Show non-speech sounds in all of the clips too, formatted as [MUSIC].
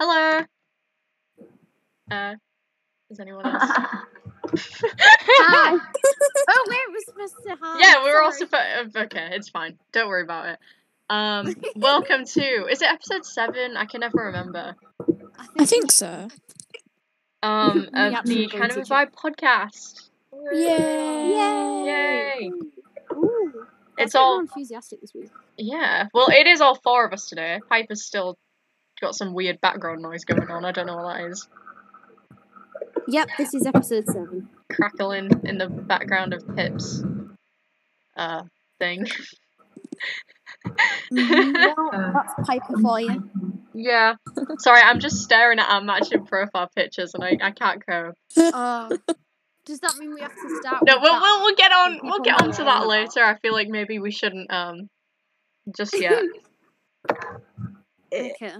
Hello. Uh, is anyone else? [LAUGHS] Hi. [LAUGHS] oh wait, we're supposed to say hi. yeah, we were all Sorry. supposed. Okay, it's fine. Don't worry about it. Um, [LAUGHS] welcome to. Is it episode seven? I can never remember. I think so. Um, of the going kind of to a do- vibe podcast. Yay! Yay! Ooh, It's that's a bit all enthusiastic this week. yeah. Well, it is all four of us today. Piper's still got some weird background noise going on. I don't know what that is. Yep, this is episode seven. Crackling in the background of Pip's uh thing. Well, [LAUGHS] that's Piper for you. Yeah. Sorry, I'm just staring at our matching profile pictures and I, I can't cope. Uh, does that mean we have to start? No, we'll, we'll we'll get on we'll get on to that later. I feel like maybe we shouldn't um just yet. [LAUGHS] Okay.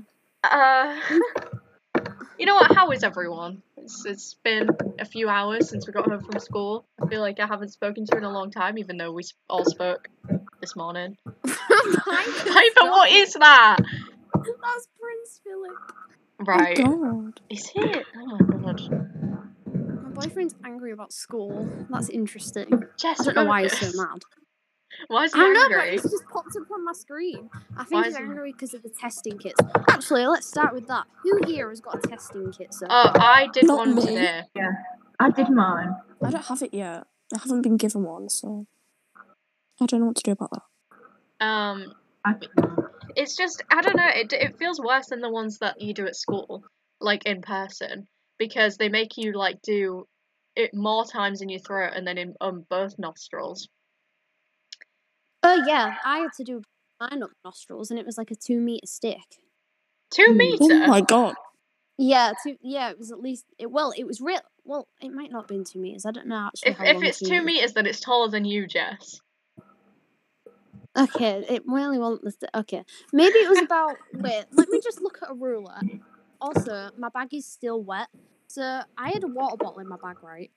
Uh [LAUGHS] You know what, how is everyone? It's it's been a few hours since we got home from school. I feel like I haven't spoken to you in a long time, even though we all spoke this morning. [LAUGHS] Piper, what is that? That's Prince Philip. Right. Oh God. Is it? Oh my god. My boyfriend's angry about school. That's interesting. Jess, I don't know why he's so mad. Why is he I don't know, but angry? it's just popped up on my screen. I Why think he's angry because of the testing kits. Actually, let's start with that. Who here has got a testing kit? So Oh, I did Not one me. today. I did mine. I don't have it yet. I haven't been given one, so I don't know what to do about that. Um, I it's just I don't know. It it feels worse than the ones that you do at school, like in person, because they make you like do it more times in your throat and then in on both nostrils. Oh yeah, I had to do mine up nostrils, and it was like a two meter stick. Two Hmm. meter. Oh my God. Yeah, two. Yeah, it was at least. It, well, it was real. Well, it might not have been two meters. I don't know actually. If how if long it's two two meters, then it's taller than you, Jess. Okay, it really wasn't the st- okay. Maybe it was about. wait, let me just look at a ruler. Also, my bag is still wet, so I had a water bottle in my bag, right?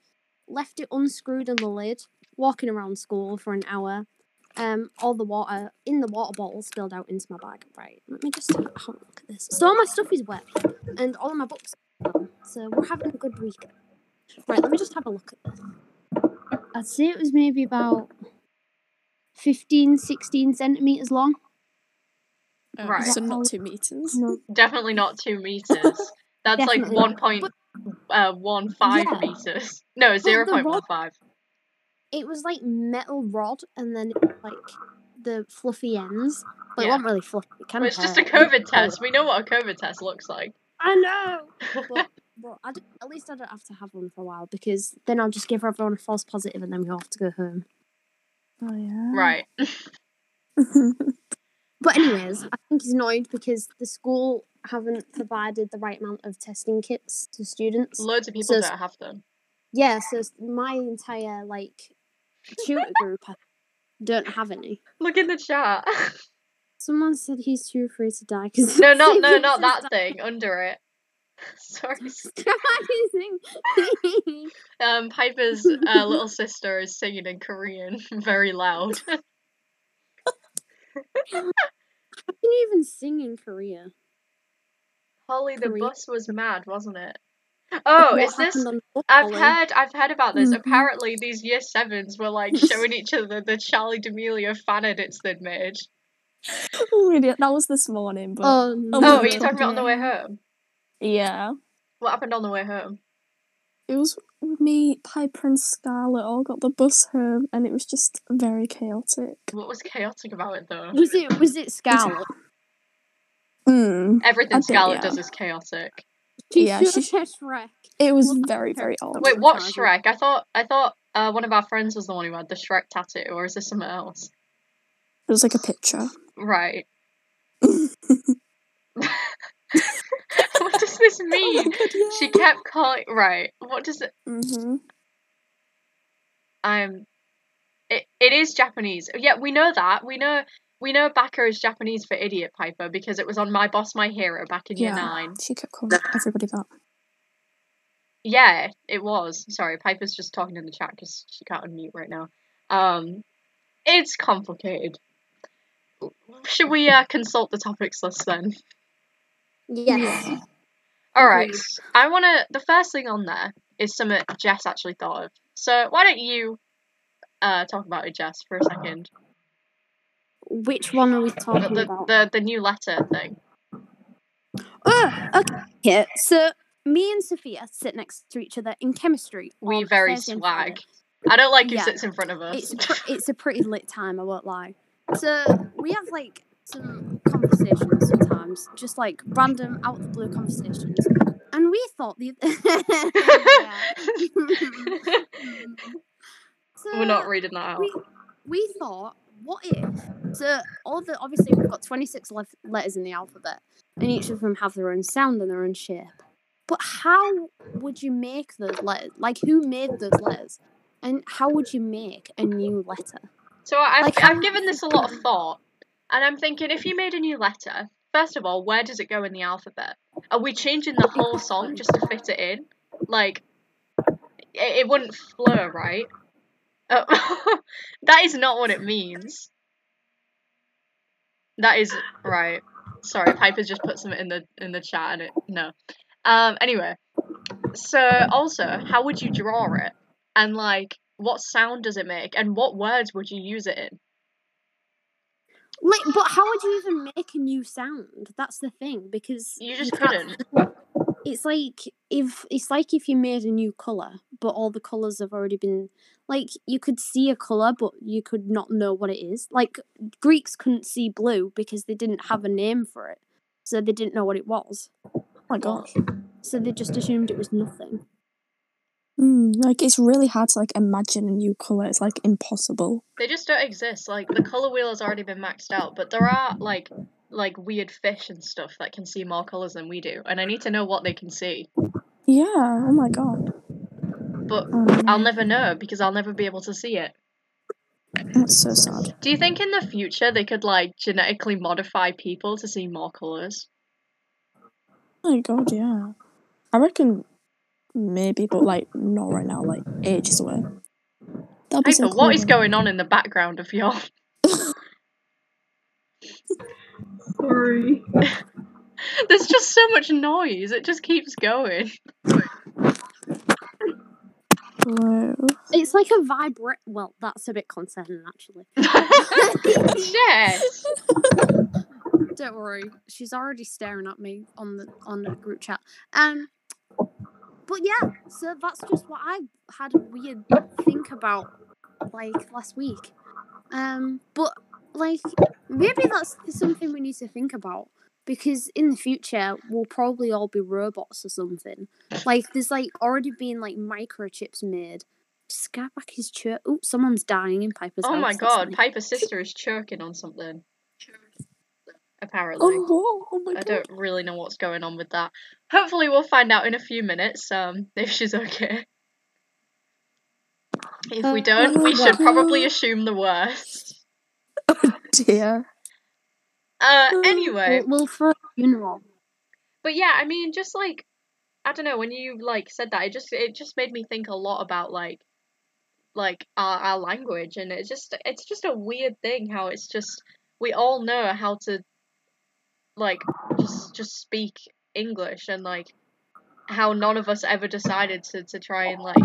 Left it unscrewed in the lid, walking around school for an hour. Um, all the water in the water bottle spilled out into my bag. Right, let me just have a look at this. So all my stuff is wet, and all of my books. So we're having a good week. Right, let me just have a look at this. I'd say it was maybe about 15, 16 centimeters long. Oh, Right. So not two meters. No, Definitely not two meters. That's like Definitely one point uh one five Yeah. meters. No, zero point one five. It was like metal rod, and then it was, like the fluffy ends, but it wasn't really fluffy. It kind Well, of it's just a COVID test. We know what a COVID test looks like. I know, [LAUGHS] but, but I d- at least I don't have to have one for a while because then I'll just give everyone a false positive, and then we all have to go home. Oh yeah. right. [LAUGHS] But anyways, I think he's annoyed because the school haven't provided the right amount of testing kits to students. Loads of people So- don't have them. Yeah, so my entire like tutor group I don't have any. Look in the chat. Someone said he's too afraid to die because [LAUGHS] no, not no, not that thing. Under it. [LAUGHS] Sorry. [LAUGHS] Um, Piper's uh, little sister is singing in Korean very loud. How can you even sing in Korea? Holly, the Korea. bus was mad, wasn't it? Oh, What is this? happened on the bus, I've heard, I've heard about this. Mhm. Apparently, these year sevens were like [LAUGHS] showing each other the Charli D'Amelio fan edits they'd made. oh, idiot. That was this morning, but Oh no. Oh, my are you God, talking about on the way home? yeah, What happened on the way home? it was me, Piper, and Scarlett all got the bus home, and it was just very chaotic. What was chaotic about it though? Was it was it Scarlet? Mm. Everything I think, Scarlett yeah. does is chaotic. Yeah, She's she- Shrek. It was Well, very, very odd. Wait, what Shrek? I thought, I thought uh, one of our friends was the one who had the Shrek tattoo, or is this something else? It was like a picture. Right. [LAUGHS] [LAUGHS] what does this mean? She kept calling. Right. What does it? hmm I'm. It, it is Japanese. Yeah, we know that. We know. We know Baka is Japanese for idiot Piper because it was on My Boss My Hero back in year Yeah. nine. She kept calling everybody that. Yeah, it was. Sorry, Piper's just talking in the chat because she can't unmute right now. Um, it's complicated. Should we uh, consult the topics list then? Yes. All right. I want to. The first thing on there is something Jess actually thought of. So why don't you uh, talk about it, Jess, for a second? Which one are we talking the, about? the, the new letter thing. Oh, okay. So me and Sophia sit next to each other in chemistry. We very swag. I don't like who Yeah. sits in front of us. It's [LAUGHS] pr- it's a pretty lit time. I won't lie. So we have like some conversations sometimes, just like random out of the blue conversations, and we thought the. so [LAUGHS] [LAUGHS] We're not reading that out. we we thought, what if? So all the obviously we've got twenty six le- letters in the alphabet, and each of them have their own sound and their own shape. But how would you make those letters? Like, who made those letters? And how would you make a new letter? So I've, Like, I've given this a lot of thought, and I'm thinking if you made a new letter, first of all, where does it go in the alphabet? Are we changing the whole song just to fit it in? Like, it, it wouldn't flow, right? Uh, [LAUGHS] that is not what it means. That is right. Sorry, Piper just put some in the in the chat and it no. Um. Anyway, so also, how would you draw it? And like, what sound does it make? And what words would you use it in? Like, but how would you even make a new sound? That's the thing because You just can't- couldn't. It's like if it's like if you made a new color, but all the colors have already been like you could see a color, but you could not know what it is. Like Greeks couldn't see blue because they didn't have a name for it, so they didn't know what it was. Oh my gosh. So they just assumed it was nothing. Mm, like it's really hard to like imagine a new color. It's like impossible. They just don't exist. Like the color wheel has already been maxed out, but there are like like weird fish and stuff that can see more colors than we do, and I need to know what they can see. Yeah. Oh my god. But no. I'll never know because I'll never be able to see it. That's so sad. Do you think in the future they could like genetically modify people to see more colors? Oh my god. Yeah. I reckon maybe, but like not right now. Like ages away. That'd be so Piper, what is going on in the background of your? [LAUGHS] Sorry. [LAUGHS] There's just so much noise. It just keeps going. [LAUGHS] Whoa. It's like a vibrate. Well, that's a bit concerning actually. [LAUGHS] Jess. Don't worry, she's already staring at me on the on the group chat. Um, but yeah, so that's just what I had a weird think about like last week. Um, but like maybe that's something we need to think about because in the future we'll probably all be robots or something. [LAUGHS] Like there's like already been like microchips made. Skyback is chur. Oh, someone's dying in Piper's Oh my god. Piper's sister is choking on something. Apparently. Oh, oh my I don't really know what's going on with that. Hopefully we'll find out in a few minutes, um, [LAUGHS] if she's okay. If we Uh, don't, we oh should probably assume the worst. [LAUGHS] Oh dear. Uh, Oh, anyway, We'll, throw a funeral. but yeah, I mean, just like, I don't know, when you, like, said that, it just, it just made me think a lot about, like, like, our, our language, and it's just, it's just a weird thing how it's just, we all know how to, like, just, just speak English, and, like, how none of us ever decided to, to try and, like,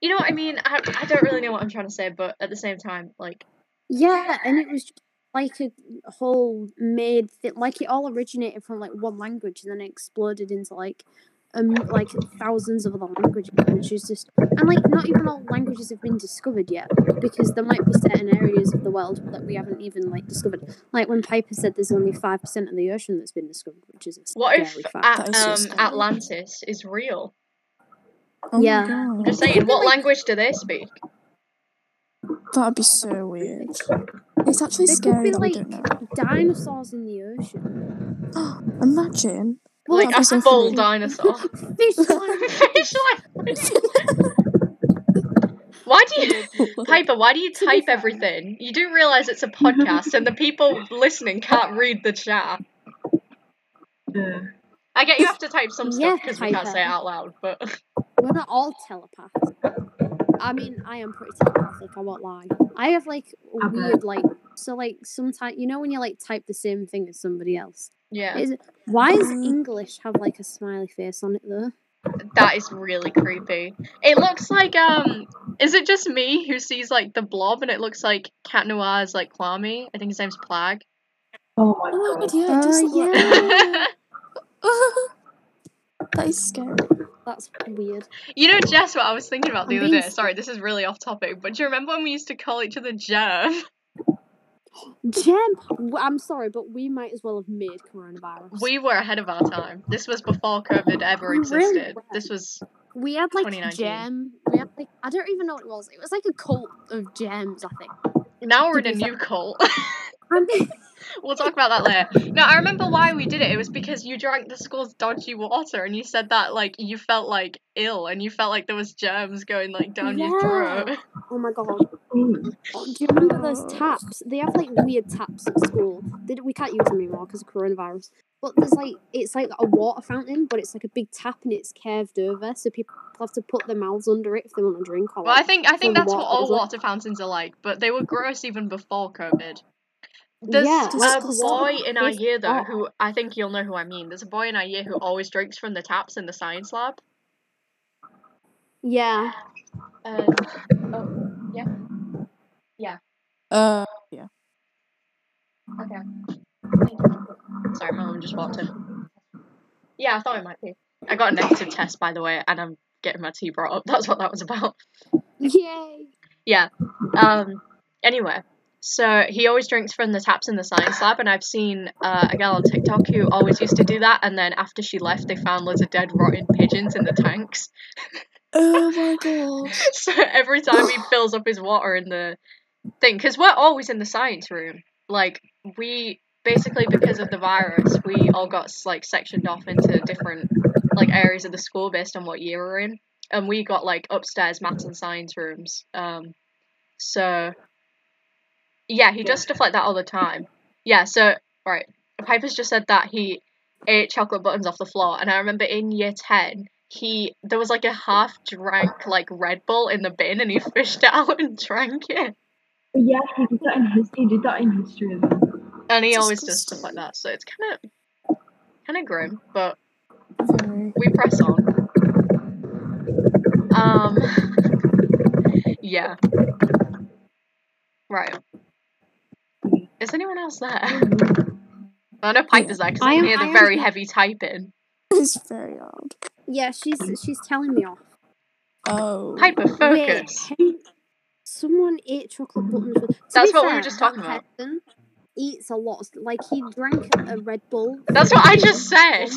you know what I mean? I, I don't really know what I'm trying to say, but at the same time, like, Yeah, and it was just like a whole made thing. Like it all originated from like one language, and then it exploded into like um like thousands of other languages. Which is just and like not even all languages have been discovered yet, because there might be certain areas of the world that we haven't even like discovered. Like when Piper said there's only five percent of the ocean that's been discovered, which is a what scary if fact. at, That is um. Atlantis is real? Oh Yeah. I'm just saying, what language do they speak? That'd be so weird. It's actually There scary be that we like dinosaurs in the ocean. [GASPS] Imagine. Well, like that'd a so full funny. dinosaur. [LAUGHS] Fish [LAUGHS] like Fish [LAUGHS] Why do you, Piper? Why do you To type everything? You do realize it's a podcast, and the people listening can't read the chat. Yeah. I get you have to type some stuff Yeah, because we can't say it out loud, but We're not all telepaths. I mean, I am pretty telepathic. I won't lie. I have like a I bet. weird like so like sometimes you know when you like type the same thing as somebody else Yeah, Is, why does Um, English have like a smiley face on it though? that is really creepy. It looks like um, is it just me who sees like the blob and it looks like Cat Noir's like kwami? I think his name's Plagg. Oh my Oh god. god, yeah, Uh, look yeah. [LAUGHS] [LAUGHS] [LAUGHS] that is scary. That's weird. you know, Jess, what I was thinking about the I'm other day. Sorry, this is really off topic, but do you remember when we used to call each other Germ? Gem, I'm sorry, but we might as well have made coronavirus. We were ahead of our time. This was before COVID ever We really existed. This was We had like 2019. gem. We had like I don't even know what it was. It was like a cult of gems, I think. now we're in a new cult. [LAUGHS] And [LAUGHS] we'll talk about that later. No, I remember why we did it. It was because you drank the school's dodgy water, and you said that like you felt like ill, and you felt like there was germs going like down your throat. oh my god, Ooh. Oh, do you remember those taps? They have like weird taps at school. They, we can't use them anymore because of coronavirus. But there's like it's like a water fountain, but it's like a big tap and it's curved over, so people have to put their mouths under it if they want to drink. Or, Well, I think I think that's what all as water fountains are like, but they were gross even before COVID. There's Yeah, a boy in our year though odd. who I think you'll know who I mean. There's a boy in our year who always drinks from the taps in the science lab. yeah, And oh yeah, Yeah. Uh, yeah. okay. Sorry, my mum just walked in. Yeah, I thought it might be. I got a negative test by the way, and I'm getting my tea brought up. [LAUGHS] That's what that was about. yay! Yeah. Um. Anyway, so he always drinks from the taps in the science lab, and I've seen uh, a girl on TikTok who always used to do that, and then after she left, they found loads of dead rotten pigeons in the tanks. oh [LAUGHS] my god. so every time he fills up his water in the thing, because we're always in the science room, like we basically because of the virus, we all got like sectioned off into different like areas of the school based on what year we're in, and we got like upstairs maths and science rooms. Um, so yeah, he does stuff like that all the time. Yeah, so right, Piper's just said that he ate chocolate buttons off the floor, and I remember in year ten. He there was like a half drank like Red Bull in the bin and he [LAUGHS] fished it out and drank it. Yeah, he did that in his he did that in history. And he That's always does stuff like that, so it's kinda kinda grim, but we press on. Um [LAUGHS] Yeah. Right. Is anyone else there? [LAUGHS] I know Piper's there because I I can am- hear the very heavy typing. It's very odd. Yeah, she's she's telling me off. Oh. Piper, focus. hey, someone ate chocolate buttons. With, That's be what we were just talking about. person Eats a lot. Like he drank a Red Bull. That's what I just said.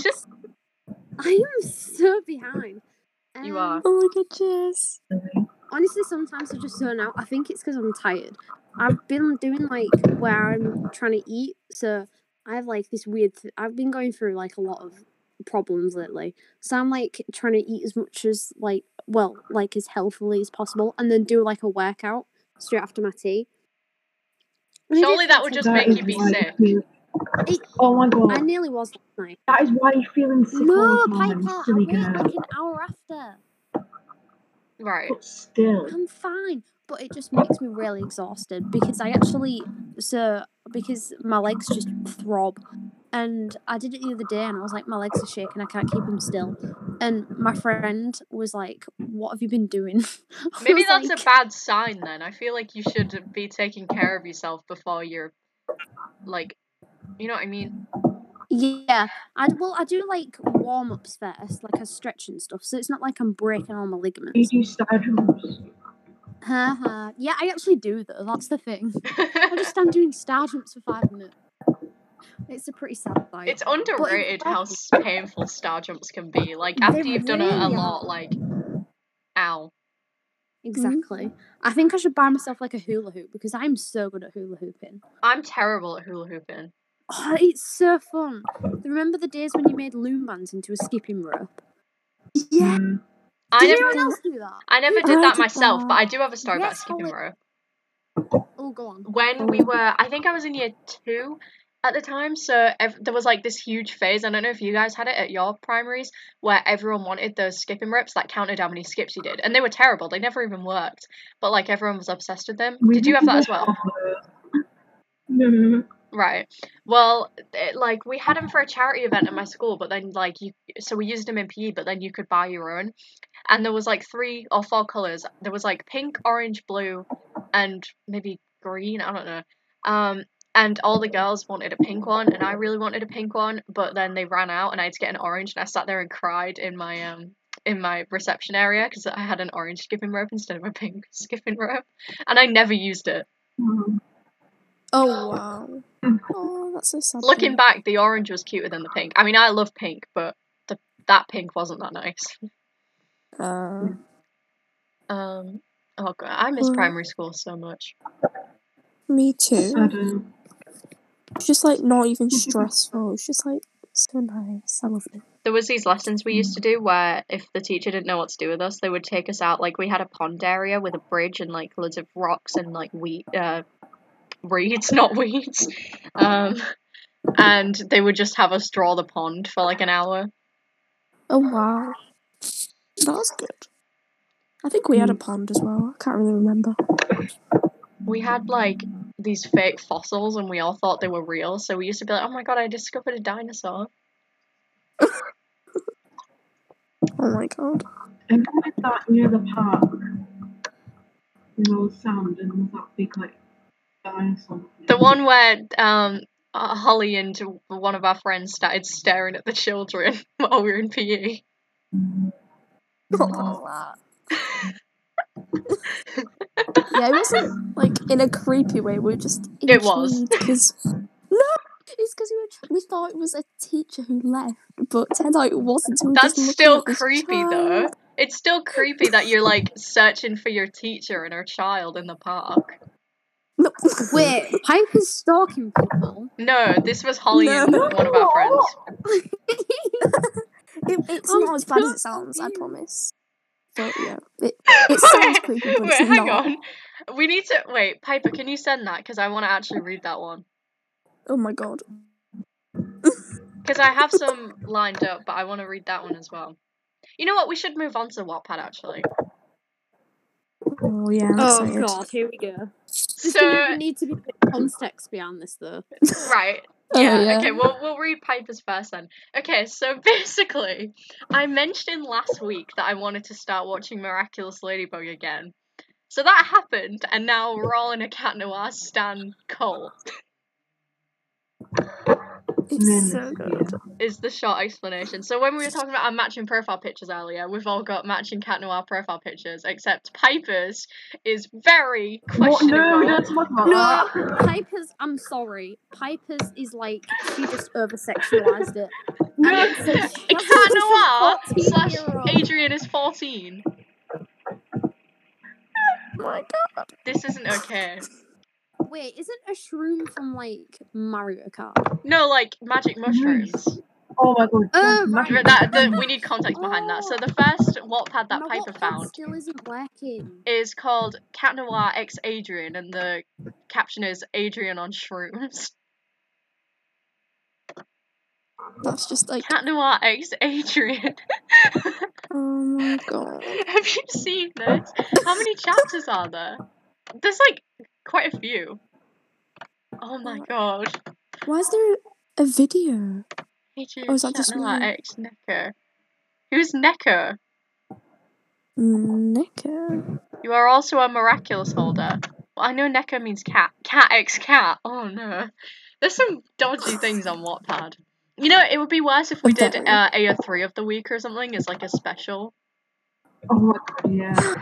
I am so behind. You Um, are. Oh my god, Jess. Honestly sometimes I just zone out. I think it's because I'm tired. I've been doing like where I'm trying to eat, so I have like this weird. Th- I've been going through like a lot of problems lately, so I'm like trying to eat as much as like well, like as healthily as possible, and then do like a workout straight after my tea. I Surely did that would take- just make you be sick. you- It- Oh my god! I nearly was last night. that is why you're feeling sick No, all the time. Piper, I silly wait girl. like an hour after. Right. But still, I'm fine, but it just makes me really exhausted because I actually so because my legs just throb, and I did it the other day and I was like my legs are shaking, I can't keep them still, and my friend was like, "What have you been doing?" [LAUGHS] Maybe that's like, a bad sign then. I feel like you should be taking care of yourself before you're like you know what I mean? Yeah, I well I do like warm ups first, like I stretch and stuff, so it's not like I'm breaking all my ligaments. you ligaments. do star jumps. Haha. Uh-huh, yeah, I actually do though. That's the thing. I just stand doing star jumps for five minutes. It's a pretty sad sight. it's underrated how painful star jumps can be. Like after you've done it a really lot, like ow. Exactly. Mm-hmm. I think I should buy myself like a hula hoop because I'm so good at hula hooping. I'm terrible at hula hooping. Oh, it's so fun. Remember the days when you made loom bands into a skipping rope? Yeah. Mm. I Did never anyone else do that? I never I did that did myself, but. I do have a story about skipping Holly. rope. Oh, go on. when we were i think i was in year two at the time so ev- there was like this huge phase i don't know if you guys had it at your primaries where everyone wanted those skipping ropes that counted how many skips you did and they were terrible they never even worked but like everyone was obsessed with them We did you have that as well have [LAUGHS] those. No. Right. Well, it, like we had them for a charity event at my school, but then like you, so we used them in PE, but then you could buy your own, and there was like three or four colors. There was like pink, orange, blue, and maybe green. I don't know. Um, and all the girls wanted a pink one, and I really wanted a pink one, but then they ran out, and I had to get an orange, and I sat there and cried in my um in my reception area because I had an orange skipping rope instead of a pink [LAUGHS] skipping rope, and I never used it. Mhm. Oh [LAUGHS] wow. Oh, that's so sad. Looking back, the orange was cuter than the pink. I mean, I love pink, but the that pink wasn't that nice. Uh, [LAUGHS] Um, oh god, I miss Mm. primary school so much. me too. It's just like not even [LAUGHS] stressful. It's just like so nice. I love it. There was these lessons we used to do where if the teacher didn't know what to do with us, they would take us out. Like we had a pond area with a bridge and like loads of rocks and like wheat, uh, reeds, [LAUGHS] not weeds. Um, and they would just have us draw the pond for like an hour. Oh wow. That was good. I think we had a pond as well. I can't really remember. we had like these fake fossils and we all thought they were real so we used to be like oh my god i discovered a dinosaur [LAUGHS] Oh my god. And with that near the park, with all the sand and with that big like dinosaur. The one where um uh, holly and one of our friends started staring at the children [LAUGHS] while we were in pe [LAUGHS] Oh, [LAUGHS] yeah, it wasn't like in a creepy way. We were just It was. because no, it's because we were tr- we thought it was a teacher who left, but turns out it wasn't. So we that's still creepy though it's still creepy that you're like searching for your teacher and her child in the park No. [LAUGHS] Wait, Piper's stalking people. no this was holly No. and one of our friends [LAUGHS] It, it's I'm not as bad as it sounds. I promise. But yeah, [LAUGHS] it, it sounds creepy, but wait it's hang not. on we need to wait piper can you send that because i want to actually read that one Oh my god. Because I have some lined up, but I want to read that one as well. You know what? We should move on to Wattpad actually. Oh yeah. I'm Oh excited. god, here we go. So [LAUGHS] gonna need to be a bit of context behind this though. [LAUGHS] right, Oh, yeah, yeah. okay. We'll we'll read Piper's first then. Okay, so [LAUGHS] basically, I mentioned last week that I wanted to start watching Miraculous Ladybug again. So that happened, and now we're all in a Cat Noir stan cult. It's so good. Is the short explanation. So when we were talking about our matching profile pictures earlier, we've all got matching Cat Noir profile pictures, except Piper's is very What? No, don't talk about No, that. Piper's. I'm sorry. Piper's is like she just over sexualized it. [LAUGHS] No, And it's a- A Cat Noir slash Adrian is 14. Oh my god. This isn't okay. Wait, isn't a shroom from like Mario Kart? No, like magic mushrooms. Oh my god. Oh, yeah, right. That, the, we need context behind that. So the oh. first Wattpad that My Piper Wattpad found still isn't working. is called Cat Noir X Adrian, and the caption is Adrian on shrooms. That's just like Cat Noir X Adrian. [LAUGHS] oh my [LAUGHS] god. Have you seen this? How many chapters are there? There's like quite a few. Oh my god. Why is there a video? Adrian Oh, is that Cat just Noir me? X Neko. Who's Neko? Nicker. You are also a miraculous holder. Well, I know Neko means cat. Cat X cat. Oh no. There's some dodgy things on Wattpad. You know, it would be worse if we did Very. uh, AO3 of the week or something as like a special. Oh my god, yeah.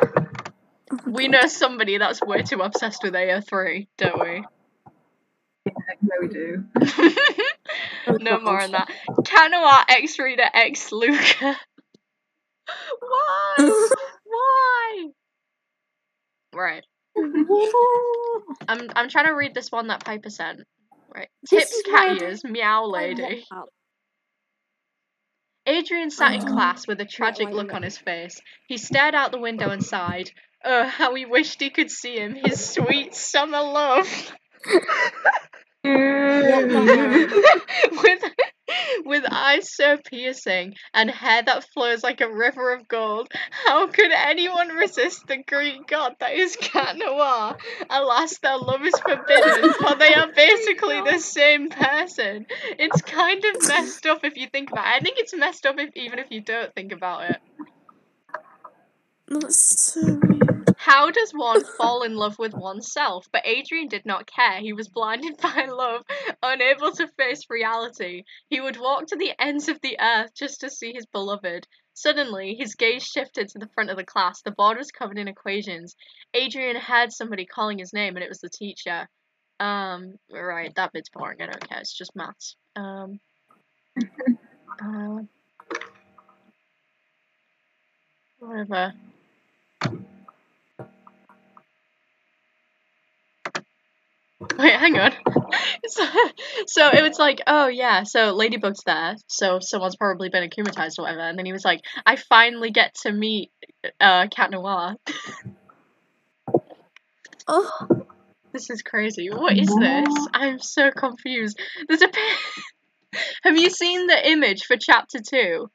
We know somebody that's way too obsessed with AO3, don't we? Yeah, we do. [LAUGHS] no more on that. Noir X Reader X Luka. [LAUGHS] Why? Why? Right. [LAUGHS] I'm I'm trying to read this one that Piper sent. Right. This Tips cat ears, meow lady. Adrian sat in Oh. class with a tragic look on his face. He stared out the window and sighed. Uh, [LAUGHS] oh, how he wished he could see him, his sweet summer love. [LAUGHS] with with eyes so piercing and hair that flows like a river of gold. How could anyone resist the Greek god that is Cat Noir? Alas, their love is forbidden, [LAUGHS] but they are basically the same person. It's kind of messed up if you think about it. I think it's messed up if even if you don't think about it. That's so weird. How does one fall in love with oneself? But Adrian did not care. He was blinded [LAUGHS] by love, unable to face reality. He would walk to the ends of the earth just to see his beloved. Suddenly, his gaze shifted to the front of the class. The board was covered in equations. Adrian heard somebody calling his name, and it was the teacher. Um, right, that bit's boring. I don't care. It's just maths. Um, [LAUGHS] uh, whatever. [LAUGHS] Wait, hang on. [LAUGHS] so, so it was like, oh yeah, so Ladybug's there, so someone's probably been akumatized or whatever, and then he was like, I finally get to meet uh Cat Noir. [LAUGHS] Oh, This is crazy. What is this? I'm so confused. There's a Have you seen the image for chapter two?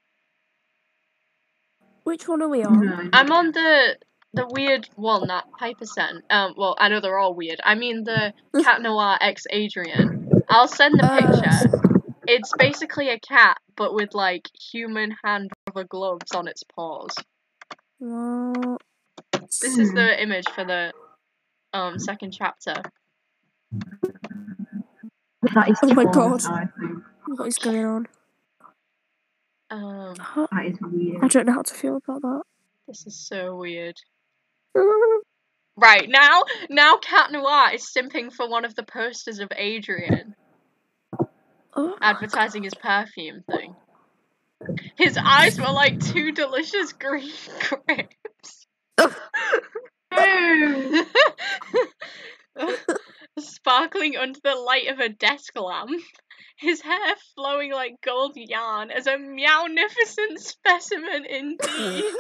which one are we on? I'm on the the weird one that Piper sent. Um, well, I know they're all weird. I mean the [LAUGHS] Cat Noir ex Adrian. I'll send the Uh, picture. It's basically a cat, but with like human hand rubber gloves on its paws. Well, This is the image for the um second chapter. That is Oh my God. What is going on? Um, Huh? That is I don't know how to feel about that. this is so weird. Right now, now Cat Noir is simping for one of the posters of Adrian Oh, advertising his perfume thing. His eyes were like two delicious green [LAUGHS] grapes. [LAUGHS] [LAUGHS] Sparkling under the light of a desk lamp. His hair flowing like gold yarn as a meownificent specimen indeed.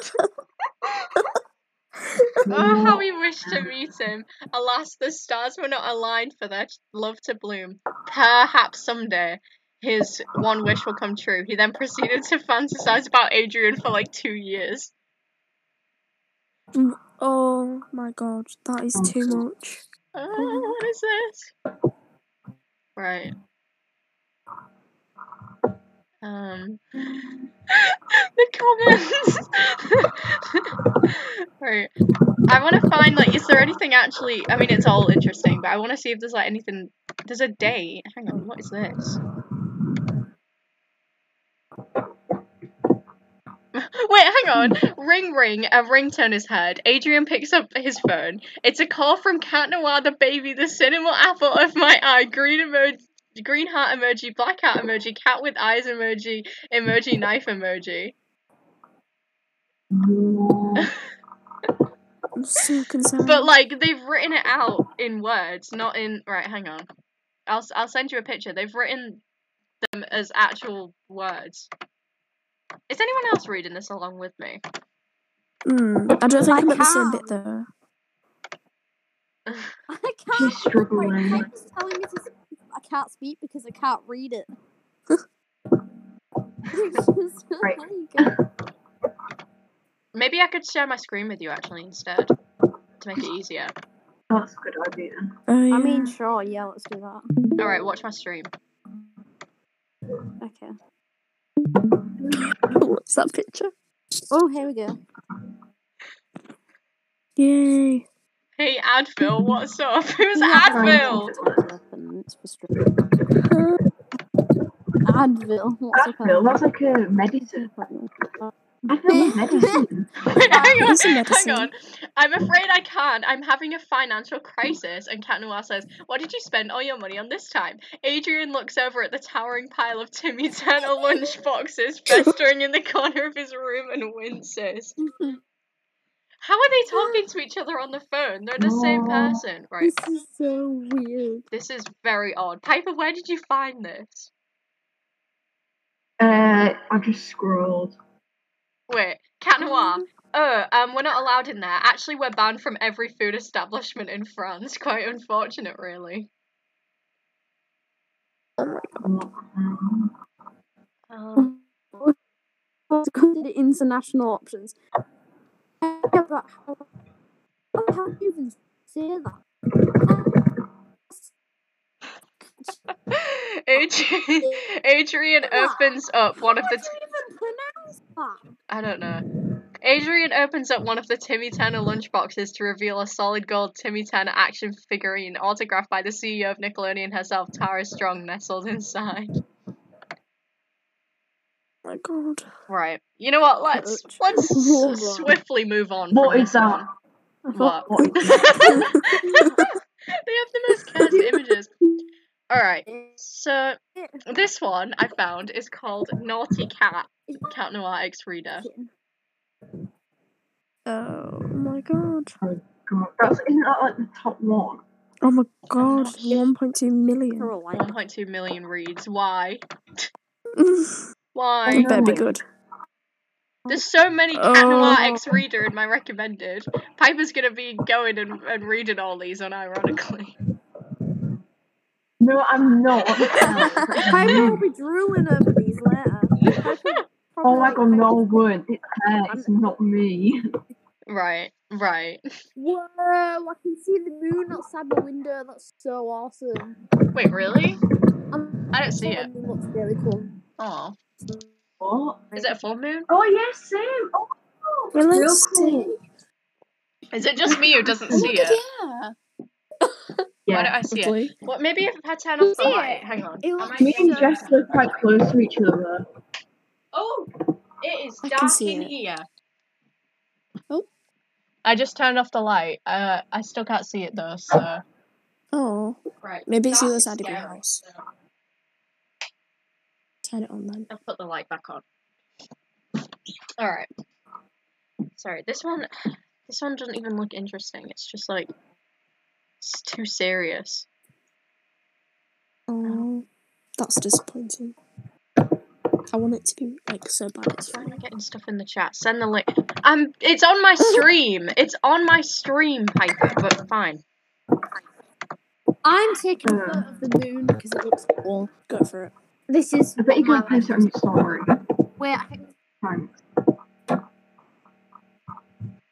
[LAUGHS] Oh, how we wish to meet him. Alas, the stars were not aligned for their love to bloom. Perhaps someday his one wish will come true. He then proceeded to fantasize about Adrian for like two years. Mm, oh my god, that is too [LAUGHS] much. Oh, what is this? Right. Um. [LAUGHS] [LAUGHS] the comments! [LAUGHS] right. I want to find, like, is there anything actually. I mean, it's all interesting, but I want to see if there's, like, anything. There's a date. Hang on, what is this? Wait, hang on. Ring ring, a ringtone is heard. Adrian picks up his phone. It's a call from Cat Noir, the baby, the cinema apple of my eye. Green emoji, green heart emoji, black heart emoji, cat with eyes emoji, emoji knife emoji. I'm so concerned. But like they've written it out in words, not in. Right, hang on. I'll s- I'll send you a picture. They've written them as actual words. Is anyone else reading this along with me? Hmm, I don't think I I'm at the same can't. bit though. [LAUGHS] I can't. She's struggling. Wait, Piper's telling me to. S- I can't speak because I can't read it. [LAUGHS] [LAUGHS] Right. There you go. Maybe I could share my screen with you actually instead to make it easier. That's a good idea. Oh yeah. I mean, sure, yeah, let's do that. All right, watch my stream. Okay. [LAUGHS] what's that picture? Oh, here we go. Yay! Hey Advil, what's up? [LAUGHS] Who's Yeah, Advil? Advil. What's up? Advil, that's like a medicine. Advil is [LAUGHS] medicine. Wait, hang on, It's hang on. I'm afraid I can't. I'm having a financial crisis. And Cat Noir says, What did you spend all your money on this time? Adrian looks over at the towering pile of Timmy Turner lunch boxes [LAUGHS] festering in the corner of his room and winces. How are they talking [GASPS] to each other on the phone? They're the same person. Right. This is so weird. This is very odd. Piper, where did you find this? Uh, I just scrolled. Wait, Cat Noir. Oh, um, we're not allowed in there. Actually, we're banned from every food establishment in France. [LAUGHS] Quite unfortunate, really. What? Um, Um, to consider international options. But how, how do you even say that? Adrian, Adrian opens up one of the. do you even pronounce that? I don't know. Adrian opens up one of the Timmy Turner lunchboxes to reveal a solid gold Timmy Turner action figurine autographed by the CEO of Nickelodeon herself, Tara Strong, nestled inside. My god. Right. You know what? Let's let's [LAUGHS] Hold s- on. swiftly move on. What from is this that? one. I What? thought- What is [LAUGHS] they have the most cursed images. Alright, so this one I found is called Naughty Cat, Cat Noir X Reader. Oh my god. Oh God, that's isn't that like the top one? Oh my god. 1.2 million. 1.2 million reads. Why? [LAUGHS] it Why? better be good. There's so many Cat Noir Oh. X Reader in my recommended. Piper's gonna be going and, and reading all these unironically. No, I'm not. [LAUGHS] Piper will be drooling over these later. Oh my god, no word. It's her, it's not me. Right, right. Whoa, I can see the moon outside my window. That's so awesome. Wait, really? I'm I don't see the it. moon looks really cool. Oh. What? Is it a full moon? Oh yes, same. Oh, Well, real cool. Is it just me who doesn't see it? Yeah. Why don't I see it? Lovely. Well, maybe if I turn off the light. it? Hang on. It looks might Me see and. Jess live quite close to each other. Oh, it is I dark see in it. here. Oh. I just turned off the light. Uh, I still can't see it though. So Oh, right. maybe it's the other side of your house. so Turn it on then. I'll put the light back on. All right. Sorry. This one. This one doesn't even look interesting. It's just like it's too serious. Oh, that's disappointing. I want it to be like so bad. It's Why am funny. I getting stuff in the chat? Send the link. Um, it's on my [LAUGHS] stream. It's on my stream, Piper. But fine. I'm taking a photo of the moon because it looks cool. Go for it. This is. I bet you can my post it on your story. Wait, I think, Thanks.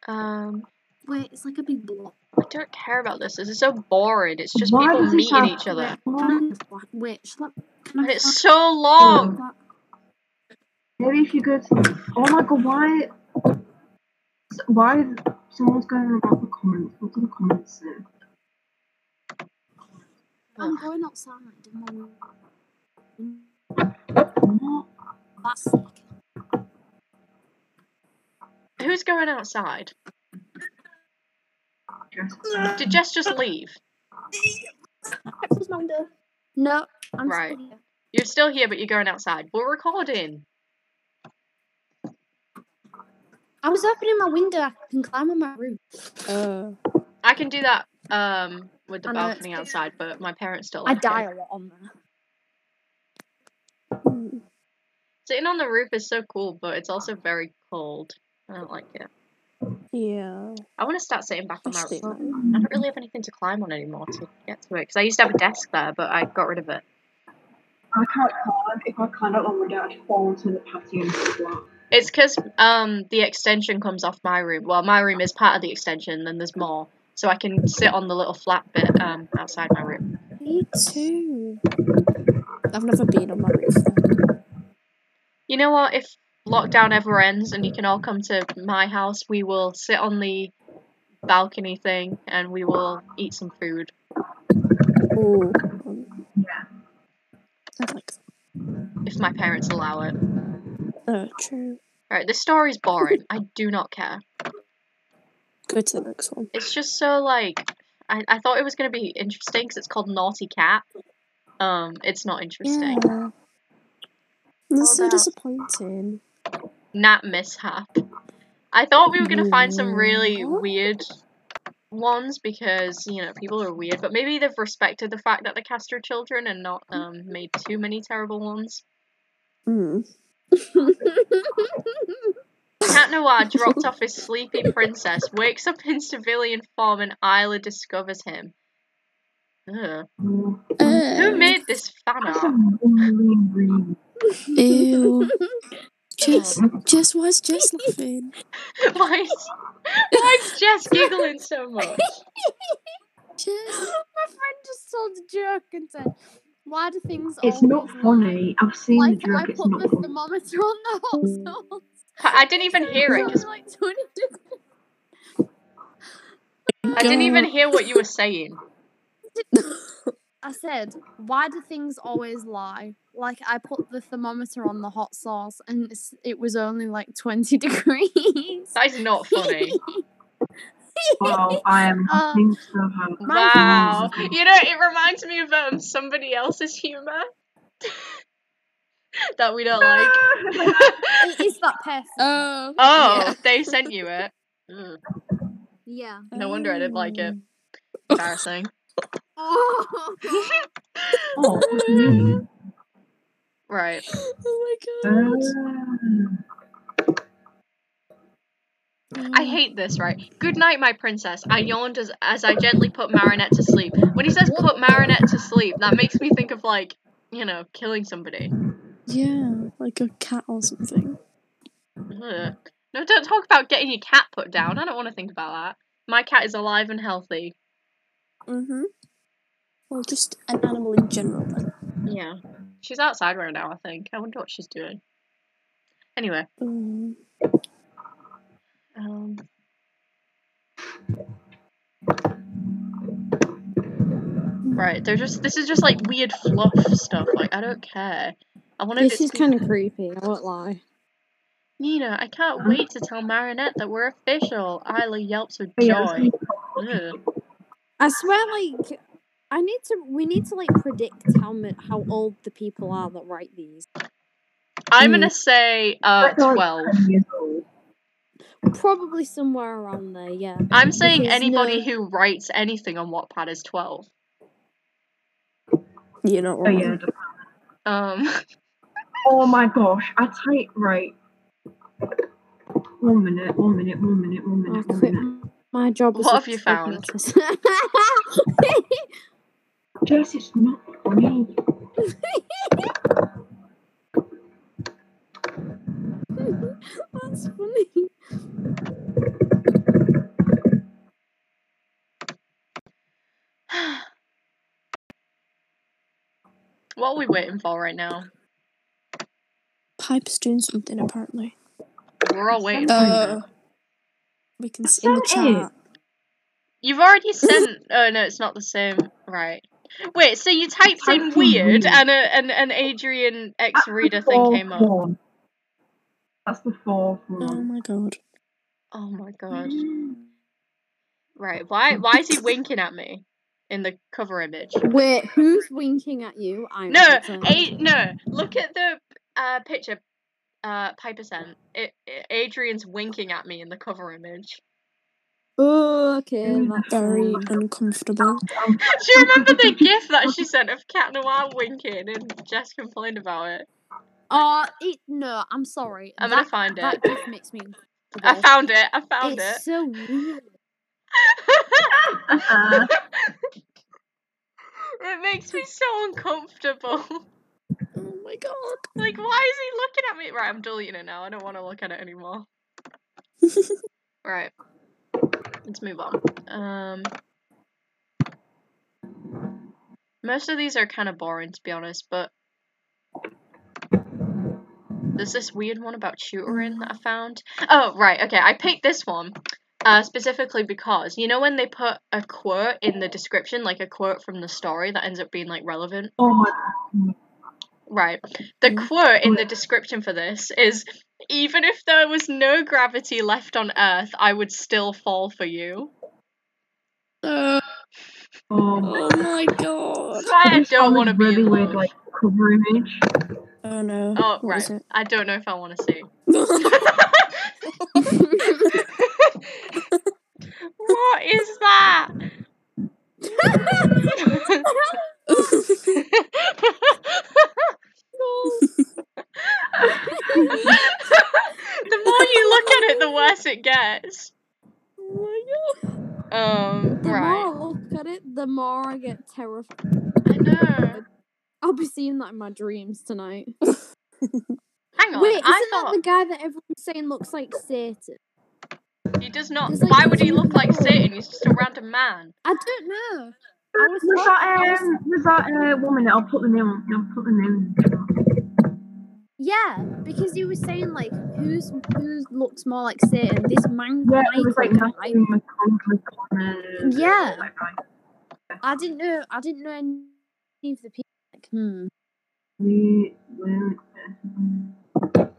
Um, wait, it's like a big block. I don't care about this. This is so boring. It's just Why people does meeting have- each other. Can wait, shall I, can I And it's so long. Maybe if you go to. Oh my god, why? Why? Someone's going on about the comments. What do the comments say? I'm going outside. Who's going outside? Did Jess just leave? Close my window. No, I'm Right. still here. You're still here, but you're going outside. We're recording. I was opening my window. I can climb on my roof. Uh, I can do that um with the I balcony outside, but my parents don't I like die it. a lot on there. Hmm, Sitting on the roof is so cool, but it's also very cold. I don't like it. yeah. I want to start sitting back on my Especially roof. I don't really have anything to climb on anymore to get to it because I used to have a desk there, but I got rid of it. I can't climb. If I climbed up one window, I'd fall into the patio and flat. It's because um the extension comes off my room. Well, my room is part of the extension, then there's more, so I can sit on the little flat bit um outside my room. Me too. I've never been on my roof. You know what? If lockdown ever ends and you can all come to my house, we will sit on the balcony thing and we will eat some food. Oh, um, Yeah. Like. If my parents allow it. Uh, true. Right, this story's boring. I do not care. Go to the next one. It's just so like I, I thought it was gonna be interesting because it's called Naughty Cat. Um, it's not interesting. Yeah. That's so disappointing. Nat mishap. I thought we were gonna find some really weird ones because you know people are weird, but maybe they've respected the fact that they're children and not um made too many terrible ones. Hmm. Cat Noir dropped [LAUGHS] off his sleepy princess, wakes up in civilian form, and Isla discovers him. Ugh. Oh, Who Uh, made this fan art? really, really [LAUGHS] Ew. Jess, Jess, why is Jess laughing? [LAUGHS] why is why is Jess giggling so much? [LAUGHS] Jess. My friend just told a joke and said, "Why do things?" It's not always funny. I've seen Like the I joke. It's put not the funny. thermometer on the hot sauce. I I didn't even hear it It's 'cause only like 20 I didn't even hear what you were saying. I said, "Why do things always lie?" Like I put the thermometer on the hot sauce, and it's, it was only like twenty [LAUGHS] degrees. That is not funny. [LAUGHS] Wow, I am Uh, laughing so hard. Wow. You know, it reminds me of um, somebody else's humour [LAUGHS] that we don't like. It is that person. Oh. oh, yeah. they sent you it. Ugh, yeah. no wonder I didn't like it. Um, Embarrassing. Oh. what do you mean? Right. Oh my god. Uh, I hate this, right? Good night, my princess. I yawned as, as I gently put Marinette to sleep. When he says put Marinette to sleep, that makes me think of, like, you know, killing somebody. Yeah, like a cat or something. Ugh. No, don't talk about getting your cat put down. I don't want to think about that. My cat is alive and healthy. Mm-hmm. Well, just an animal in general then. Yeah. She's outside right now, I think. I wonder what she's doing. Anyway, Um, um. Right, they're just this is just like weird fluff stuff. Like I don't care. I wanted This it is to be- kind of creepy. I won't lie. Nino, I can't wait to tell Marinette that we're official. Alya yelps with joy. Ugh. I swear, like, I need to. We need to like predict how mi- how old the people are that write these. I'm gonna say uh twelve. 10 years old. Probably somewhere around there. Yeah. I'm saying Because anybody no- who writes anything on Wattpad is twelve. you're not Oh wrong. yeah. Um [LAUGHS] Oh my gosh, I type right. One minute, one minute, one minute, one I'll minute, one quit minute. my job. as What a have you found? typist. [LAUGHS] Jess, it's not funny. That's funny. what are we waiting for right now? Pipe's doing something apparently. We're all waiting Uh, him. we can see in the sent it. chat. You've already sent oh no, it's not the same. Right. Wait, so you typed in Typed in weird weird. and a and an Adrien X reader thing came up. one. That's the fourth Oh one. my god. Oh my god. [GASPS] Right. Why why is he winking at me in the cover image? Wait, who's winking at you? I'm No, a- no. Look at the uh, picture. Uh, Piper sent. It, it, Adrien's winking at me in the cover image. Oh, okay. That's Very uncomfortable. Do you remember the gif that she sent of Cat Noir winking and Jess complained about it? Oh, it, no, I'm sorry. I'm that, gonna find That it. gift makes me. I found it. I found it. it's so weird. [LAUGHS] It makes me so uncomfortable. Oh my god. like, why is he looking at me? Right, I'm deleting it now. I don't want to look at it anymore. [LAUGHS] right. Let's move on. Um. Most of these are kind of boring, to be honest, but there's this weird one about tutoring that I found. Oh, right, okay. I picked this one uh, specifically because you know when they put a quote in the description, like a quote from the story that ends up being like relevant. oh my Right. The Mm. quote in the description for this is even if there was no gravity left on Earth, I would still fall for you. Uh, Oh, oh my god. I don't want to be really in weird like cover image. Oh no. Oh, What is right. I don't know if I want to see. what is that? [LAUGHS] [LAUGHS] [LAUGHS] the more you look at it, the worse it gets. oh my god. Um, The right. more I look at it, the more I get terrified. I know. I'll be seeing that in my dreams tonight. [LAUGHS] Hang on, Wait, isn't I that the guy that everyone's saying looks like Satan? he does not. Like, Why would he two look like. Satan? He's just a random man. I don't know. I was Was that um was that uh, woman? I'll put the name. I'll put the name. Yeah, because he was saying like who's who looks more like Satan? This man Yeah, it was like. Matthew McConaughey. Yeah. Guy. I didn't know. I didn't know any of the people. Like, hmm. We will.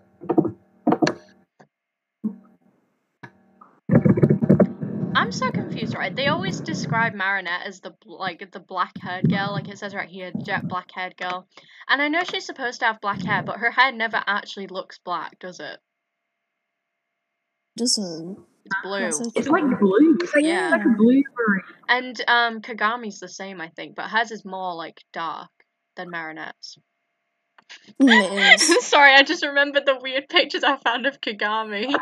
I'm so confused, right? They always describe Marinette as the like the black-haired girl, like it says right here, jet black-haired girl. And I know she's supposed to have black hair, but her hair never actually looks black, does it? Doesn't. It's blue. So It's like blue. It's like, Yeah. like a blueberry. And um, Kagami's the same, I think, but hers is more like dark than Marinette's. [LAUGHS] Sorry, I just remembered the weird pictures I found of Kagami. [LAUGHS]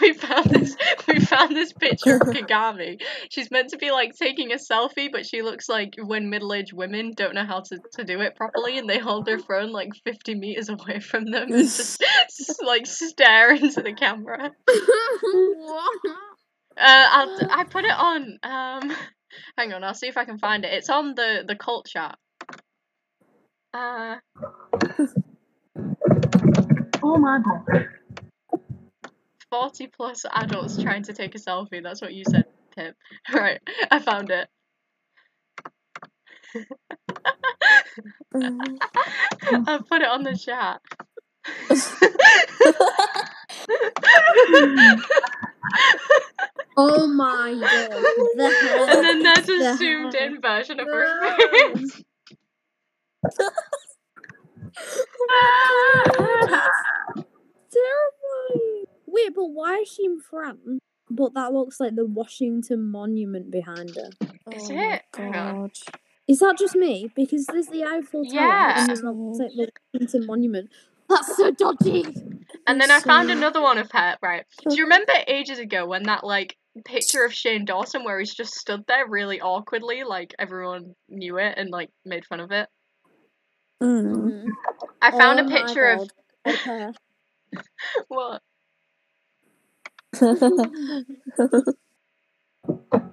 we found this. We found this picture of [LAUGHS] Kagami. She's meant to be like taking a selfie, but she looks like when middle-aged women don't know how to, to do it properly, and they hold their phone like 50 meters away from them and just, just like stare into the camera. Uh, I'll, I put it on. Um, hang on, I'll see if I can find it. It's on the the cult chat. Uh, Oh my god. 40 plus adults trying to take a selfie. That's what you said, Pip. [LAUGHS] Right, I found it. [LAUGHS] Mm. I put it on the chat. [LAUGHS] Oh my god. The and then there's a The zoomed in version of her face. Terrifying. Wait, but why is she in France? But that looks like the Washington Monument behind her. Is oh it? God. Is that just me? Because there's the Eiffel Tower Yeah. and then that looks like the Washington Monument. That's so dodgy. And then I found uh, another one of her, right? Do you remember ages ago when that like picture of Shane Dawson where he's just stood there really awkwardly, like everyone knew it and like made fun of it? Mm. I found Oh a picture of Okay. [LAUGHS] what? [LAUGHS] oh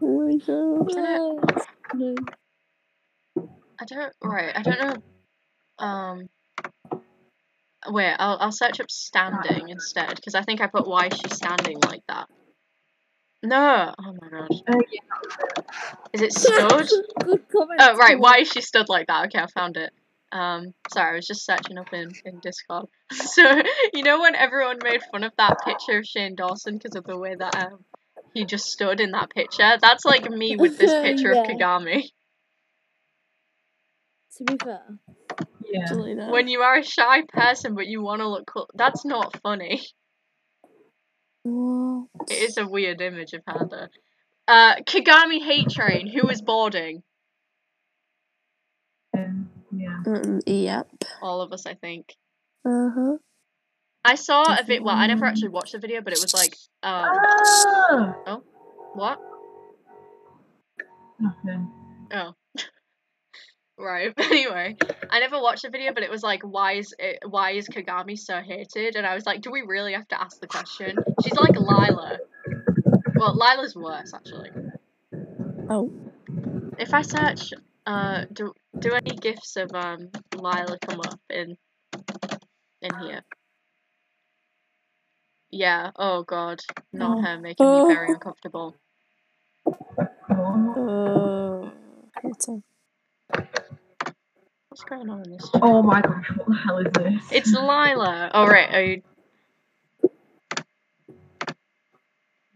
my god. I don't right, I don't know um wait, I'll I'll search up standing instead, because I think I put why is she standing like that. No oh my god. Uh, yeah. Is it stood? [LAUGHS] Good. Oh right, why is she stood like that? Okay, I found it. Um, sorry, I was just searching up in, in Discord. [LAUGHS] So you know when everyone made fun of that picture of Shane Dawson because of the way that um he just stood in that picture. That's like me [LAUGHS] with this picture of Kagami. [LAUGHS] To be fair. Yeah. When you are a shy person but you want to look cool, that's not funny. What? It is a weird image of Panda. Uh, Kagami Hate Train. Who is boarding? Um, yeah. Mm, yep. All of us, I think. Uh huh. I saw a vid. Well, I never actually watched the video, but it was like, um, Ah! what? Nothing. Oh. [LAUGHS] right. [LAUGHS] Anyway, I never watched the video, but it was like, why is it, why is Kagami so hated? And I was like, do we really have to ask the question? She's like Lila. Well, Lila's worse actually. Oh. If I search, uh, do do any gifts of um Lila come up in in here? Yeah. Oh God, not Oh. her, making me very Oh. uncomfortable. Oh. Uh. What's going on in this? oh my gosh, what the hell is this? It's Lila. Oh right, are you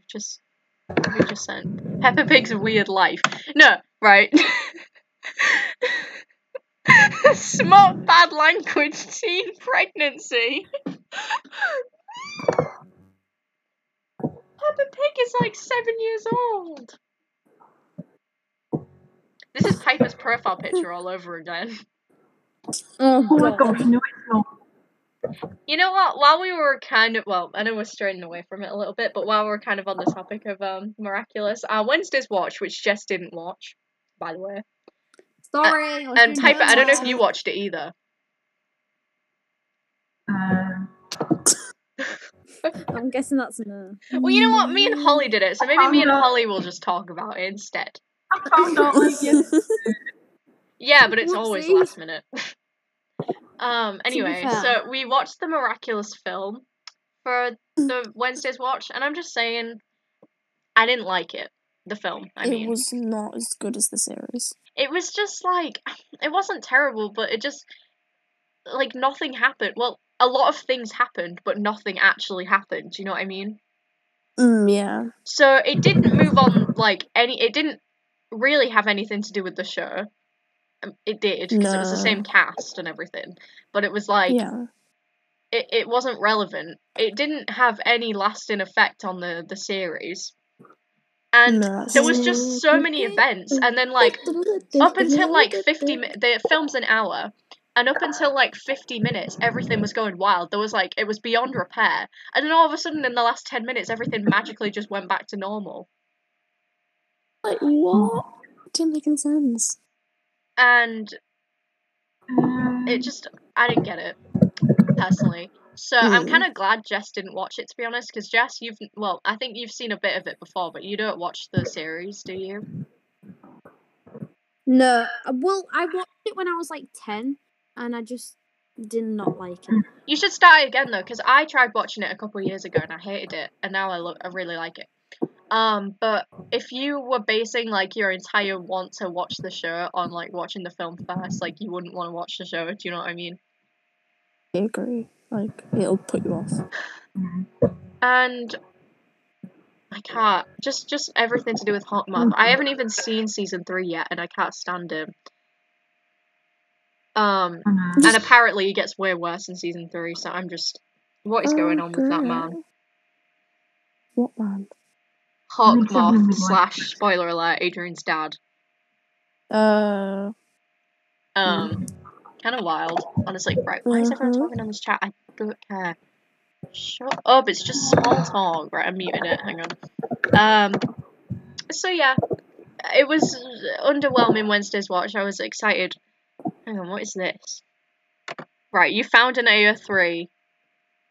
just we just sent Peppa Pig's weird life. No, right. [LAUGHS] Smart bad language teen pregnancy. Peppa Pig is like seven years old. This is Piper's profile picture all over again. Oh, Oh my God. gosh, no it's not. You know what? While we were kind of well, I know we're straying away from it a little bit, but while we're kind of on the topic of um miraculous, uh, Wednesday's watch, which Jess didn't watch, by the way, Sorry. I was and doing Piper, I don't know if you watched it either. Um, [LAUGHS] I'm guessing that's no. Well, you know what? Me and Holly did it, so maybe me and found out- Holly will just talk about it instead. I found out like. Yeah, but it's always last minute. [LAUGHS] um. Anyway, so we watched the miraculous film for the Wednesday's watch, and I'm just saying, I didn't like it. The film. I it mean, was not as good as the series. It was just like [SIGHS] it wasn't terrible, but it just like nothing happened. Well, a lot of things happened, but nothing actually happened. Do you know what I mean? Mm, yeah. So it didn't move on like any. It didn't really have anything to do with the show. Um, It did because it was the same cast and everything, but it was like yeah. it, it wasn't relevant. It didn't have any lasting effect on the the series, and there was just so many events, and then like up until like 50 mi- the film's an hour and up until like 50 minutes everything was going wild there was like it was beyond repair and then all of a sudden in the last 10 minutes everything magically just went back to normal Like what? Didn't make any sense. and it just i didn't get it personally so i'm Mm. kind of glad jess didn't watch it to be honest because jess you've well i think you've seen a bit of it before but you don't watch the series do you No, uh, well, I watched it when I was like ten, and I just did not like it. You should start again though, because I tried watching it a couple years ago and I hated it, and now I look, I really like it. Um, but if you were basing like your entire want to watch the show on like watching the film first, like you wouldn't want to watch the show. Do you know what I mean? I agree. Like it'll put you off. And I can't just just everything to do with Hawk Moth. I haven't even seen season three yet, and I can't stand him. Um, and apparently he gets way worse in season three. So I'm just, what is going on with that man? What man? Hawk Makes Moth slash spoiler alert Adrien's dad. Uh, Um, kind of wild, honestly. Right, why is everyone Mhm. talking on this chat? I don't care. Shut up! It's just small talk. Right, I'm muting it. Hang on. Um, so yeah, it was underwhelming Wednesday's watch. I was excited. Hang on, what is this? Right, you found an AO3.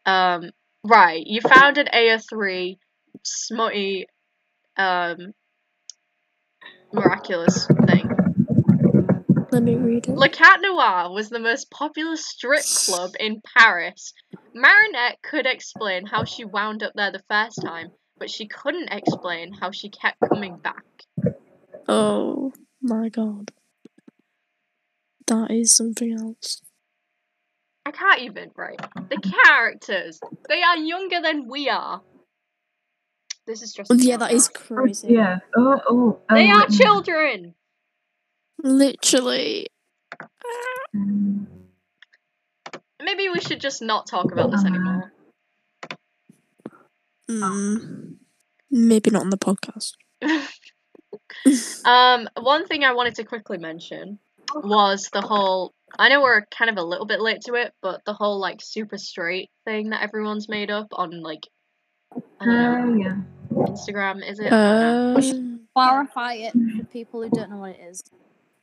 Um, right, you found an AO3 smutty, um, miraculous thing. Let me read it. Le Cat Noir was the most popular strip club in Paris. Marinette could explain how she wound up there the first time, but she couldn't explain how she kept coming back. Oh my god. That is something else. I can't even, right? The characters, they are younger than we are. This is just. Yeah, that is Oh, crazy. yeah. Oh, oh. oh They are wait, no. children! Literally. Maybe we should just not talk about this anymore. Mm, maybe not on the podcast. [LAUGHS] Um, one thing I wanted to quickly mention was the whole. I know we're kind of a little bit late to it, but the whole like super straight thing that everyone's made up on like I don't know uh, yeah. Instagram. Is it? I don't. Um, Clarify it for people who don't know what it is,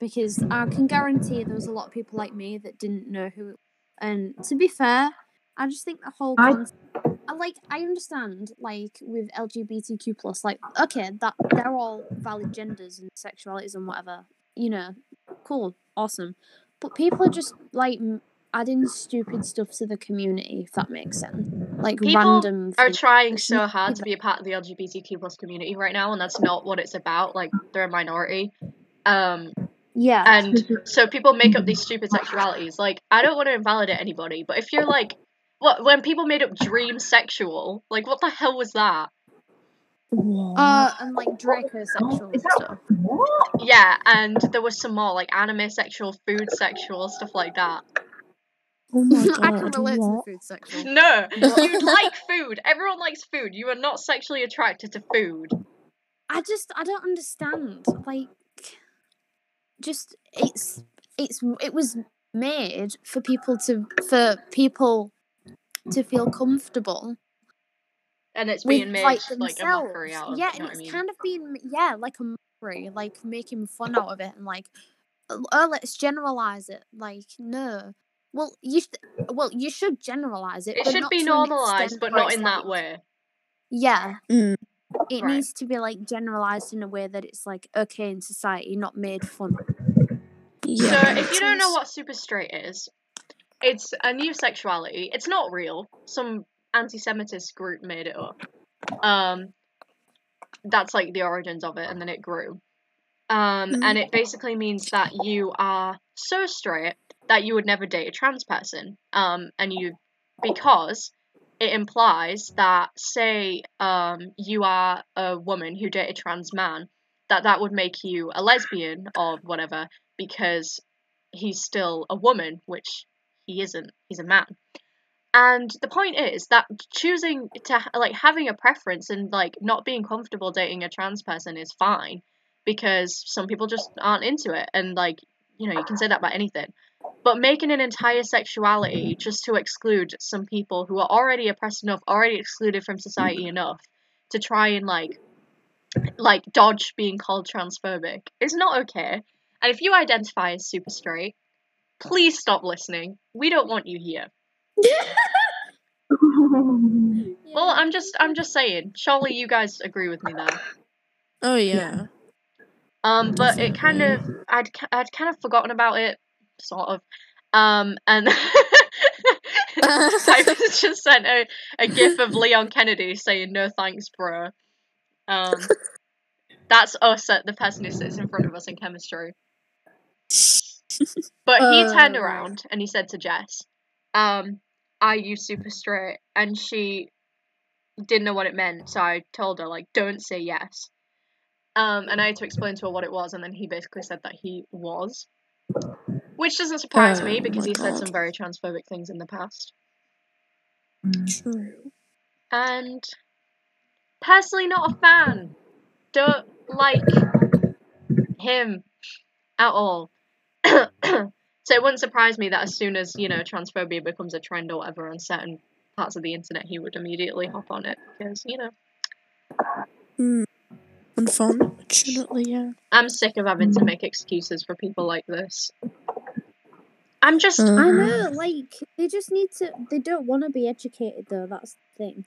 because I can guarantee there was a lot of people like me that didn't know who. It, and to be fair, I just think the whole I- concept, I like I understand like with LGBTQ plus like okay that they're all valid genders and sexualities and whatever you know cool awesome but people are just like adding stupid stuff to the community if that makes sense like People random Are things. trying so hard to be a part of the LGBTQ plus community right now, and that's not what it's about. Like they're a minority. Um, yeah and [LAUGHS] so people make up these stupid sexualities. Like I don't want to invalidate anybody, but if you're like, what when people made up dream sexual, like what the hell was that? what? uh and like Draco sexual is that- stuff What? Yeah, and there was some more like anime sexual, food sexual, stuff like that. oh my [LAUGHS] I can god. relate to the food sexual [LAUGHS] No, you like food. Everyone likes food. You are not sexually attracted to food. I just I don't understand. Like, just it's it's it was made for people to for people to feel comfortable And it's with being made like like, a mockery out of yeah, it. You and what I it's mean? kind of being yeah like a mockery, like making fun out of it and like oh let's generalize it. Like no, Well, you sh- well you should generalize it. It should be normalized, but not it's in that way. Yeah, Mm. It Right. needs to be like generalized in a way that it's like okay in society, not made fun. Yeah. so if makes you don't know what super straight is, it's a new sexuality. It's not real. Some anti-Semitist group made it up. Um, that's like the origins of it, and then it grew. Um, and it basically means that you are so straight that you would never date a trans person. Um, and you because it implies that say um you are a woman who date a trans man, that that would make you a lesbian or whatever because he's still a woman, which he isn't. He's a man. And the point is that choosing to like having a preference and like not being comfortable dating a trans person is fine because some people just aren't into it and like you know you can say that about anything but making an entire sexuality just to exclude some people who are already oppressed enough already excluded from society enough to try and like like dodge being called transphobic is not okay. And if you identify as super straight please stop listening. We don't want you here. [LAUGHS] Well i'm just i'm just saying. Surely you guys agree with me there. Oh yeah. Um, but it kind of I'd I'd kind of forgotten about it, sort of. Um, and [LAUGHS] I [LAUGHS] [LAUGHS] just sent a, a gif of Leon Kennedy saying "No thanks, bro." Um, that's us at the person who sits in front of us in chemistry. But he turned Uh. around and he said to Jess, um, "Are you super straight?" And she didn't know what it meant, so I told her like, "Don't say yes." Um, and I had to explain to her what it was, and then he basically said that he was, which doesn't surprise me Oh because my he said some very transphobic things in the past. True. And personally, not a fan. Don't like him at all. [CLEARS THROAT] so it wouldn't surprise me that as soon as you know transphobia becomes a trend or whatever on certain parts of the internet, he would immediately hop on it because you know Mm. Unfortunately, yeah. I'm sick of having to make excuses for people like this. I'm just Mm. I know, like they just need to. They don't want to be educated though. That's the thing.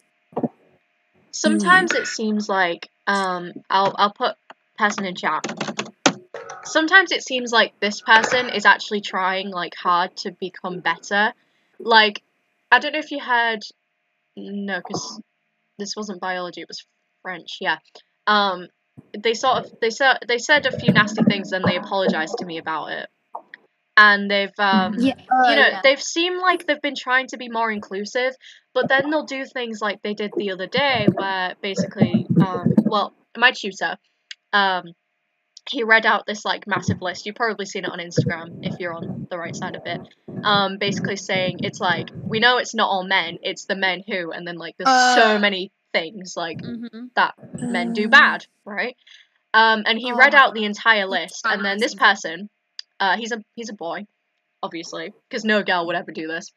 sometimes it seems like um I'll I'll put person in chat. Sometimes it seems like this person is actually trying like hard to become better. Like I don't know if you heard no cuz this wasn't biology it was French. Yeah. Um they sort of they said they said a few nasty things and they apologized to me about it. And they've um Yeah, you know, they've seemed like they've been trying to be more inclusive, but then they'll do things like they did the other day, where basically, um, well, my tutor, um, he read out this like massive list. You've probably seen it on Instagram if you're on the right side of it. Um, basically saying it's like we know it's not all men, it's the men who, and then like there's so Uh. many things like hmm that men do Um, bad, right? Um, and he read Oh. out the entire list, and then this person, uh, he's a he's a boy, obviously, because no girl would ever do this.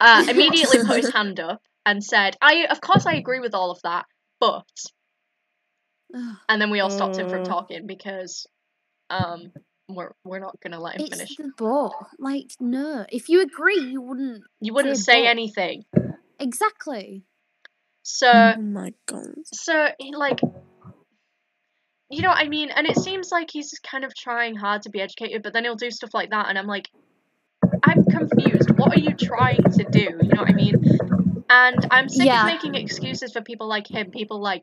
Uh, [LAUGHS] immediately put his hand up and said, "I of course I agree with all of that, but," [SIGHS] and then we all stopped him from Uh. talking because, um, we're we're not gonna let him It's finish. the but. Like no, if you agree, you wouldn't You wouldn't say say anything, exactly. so. Oh my god. So he like you know what I mean? And it seems like he's kind of trying hard to be educated, but then he'll do stuff like that and I'm like I'm confused. What are you trying to do? You know what I mean? And I'm sick Yeah. of making excuses for people like him, people like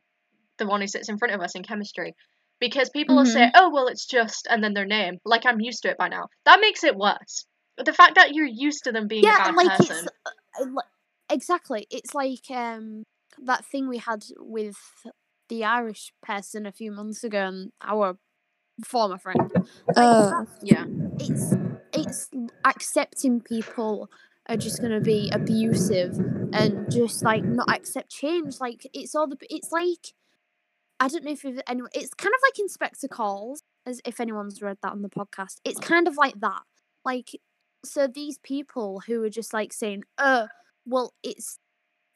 the one who sits in front of us in chemistry. Because people will say, Oh well it's just and then their name. Like I'm used to it by now. That makes it worse. But the fact that you're used to them being a yeah, bad like person. it's uh, exactly. It's like um that thing we had with the Irish person a few months ago and our former friend. Like, Uh, Yeah. it's it's accepting people are just gonna be abusive and just like not accept change. Like it's all the it's like I don't know if you've anyone. It's kind of like Inspector Calls, as if anyone's read that on the podcast. It's kind of like that. Like so these people who are just like saying, "Uh, well, it's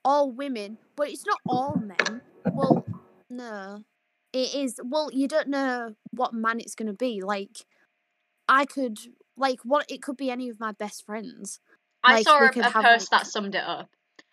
all women, but it's not all men." Well, no, it is. Well, you don't know what man it's gonna be. Like I could like what it could be any of my best friends. I Like, saw a, a post like- that summed it up,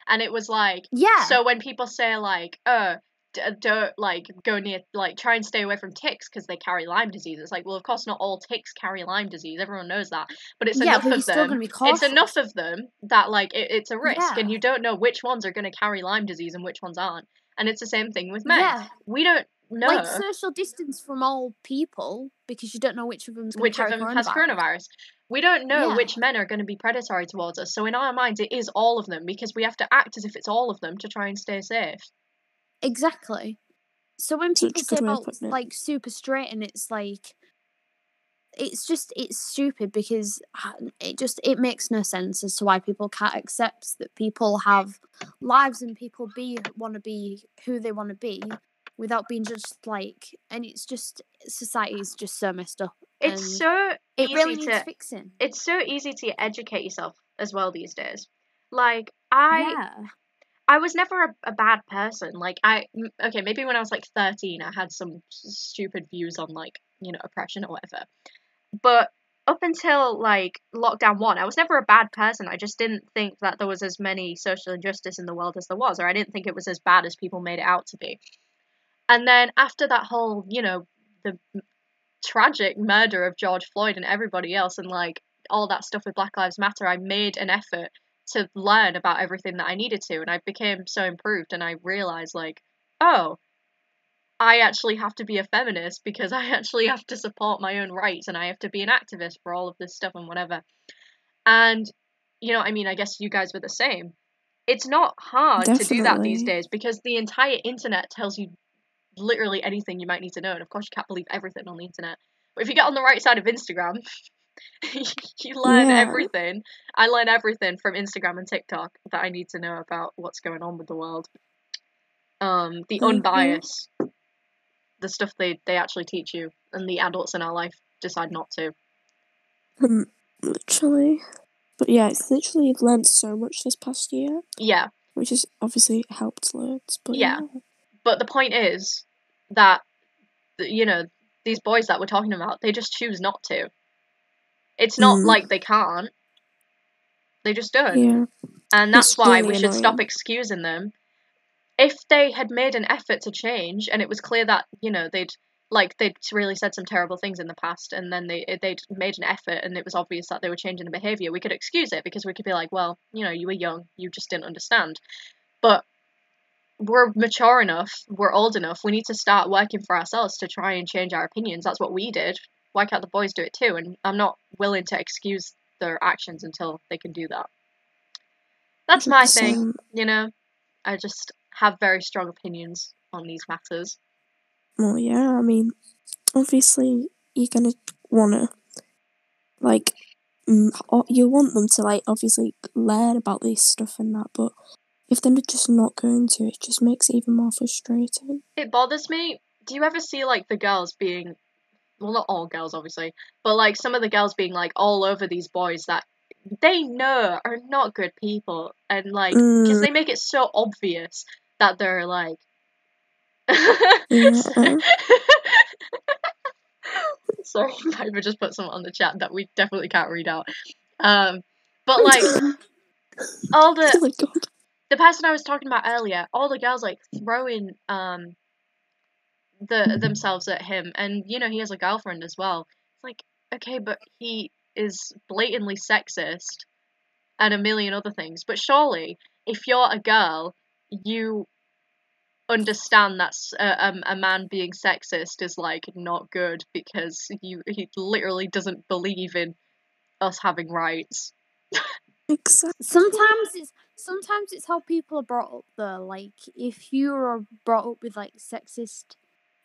and it was like, Yeah. so when people say like, oh, d- uh, don't like go near, like try and stay away from ticks because they carry Lyme disease. It's like, well, of course not all ticks carry Lyme disease. Everyone knows that, but it's yeah, enough but of them. It's enough of them that like it, it's a risk, and you don't know which ones are going to carry Lyme disease and which ones aren't. And it's the same thing with men. Yeah. We don't know Like social distance from all people because you don't know which of them's which of carry them has coronavirus. We don't know Yeah. which men are going to be predatory towards us. So in our minds, it is all of them because we have to act as if it's all of them to try and stay safe. Exactly. So when Such people say good way of about like super straight and it's like it's just it's stupid because uh, it just it makes no sense as to why people can't accept that people have lives and people be want to be who they want to be without being just like and it's just society is just so messed up It's so it easy really to needs fixing it's so easy to educate yourself as well these days. Like I yeah I was never a, a bad person. Like I okay, maybe when I was like 13 I had some stupid views on like, you know, oppression or whatever. But up until like lockdown 1, I was never a bad person. I just didn't think that there was as many social injustice in the world as there was or I didn't think it was as bad as people made it out to be. And then after that whole, you know, the tragic murder of George Floyd and everybody else and like all that stuff with Black Lives Matter, I made an effort to learn about everything that I needed to, and I became so improved, and I realized like, oh, I actually have to be a feminist because I actually have to support my own rights, and I have to be an activist for all of this stuff and whatever. And you know, I mean, I guess you guys were the same. It's not hard to do that these days because the entire internet tells you literally anything you might need to know, and of course, you can't believe everything on the internet. But if you get on the right side of Instagram, [LAUGHS] you learn Yeah. everything. I learn everything from Instagram and TikTok that I need to know about what's going on with the world. Um, the Mhm. unbiased, the stuff they they actually teach you, and the adults in our life decide not to. Um, literally. But yeah, it's literally learned so much this past year, Yeah, which has obviously helped loads. But Yeah. yeah, but the point is that you know these boys that we're talking about, they just choose not to. It's not Mm. like they can't. They just don't. yeah, And that's It's why really we should stop excusing them. If they had made an effort to change and it was clear that, you know, they'd like they'd really said some terrible things in the past and then they they'd made an effort and it was obvious that they were changing the behavior, we could excuse it because we could be like, well, you know, you were young, you just didn't understand. But we're mature enough, we're old enough, we need to start working for ourselves to try and change our opinions. That's what we did. Why can't the boys do it too? And I'm not willing to excuse their actions until they can do that. That's my thing you know, I just have very strong opinions on these matters. Well, yeah, I mean, obviously you're gonna wanna like you want them to like obviously learn about this stuff and that, but if they're just not going to, it just makes it even more frustrating. It bothers me. Do you ever see like the girls being, well, not all girls obviously, but like some of the girls being like all over these boys that they know are not good people, and like because Mm. they make it so obvious that they're like. Yeah. [LAUGHS] Sorry, [LAUGHS] Piper just put something on the chat that we definitely can't read out. Um, but like [LAUGHS] all the oh my god. the person I was talking about earlier, all the girls like throwing um the themselves at him, and you know he has a girlfriend as well. It's like okay, but he is blatantly sexist and a million other things. But surely, if you're a girl, you understand that s- a, um, a man being sexist is like not good because you he literally doesn't believe in us having rights. Exactly. sometimes it's sometimes it's how people are brought up though like if you are brought up with like sexist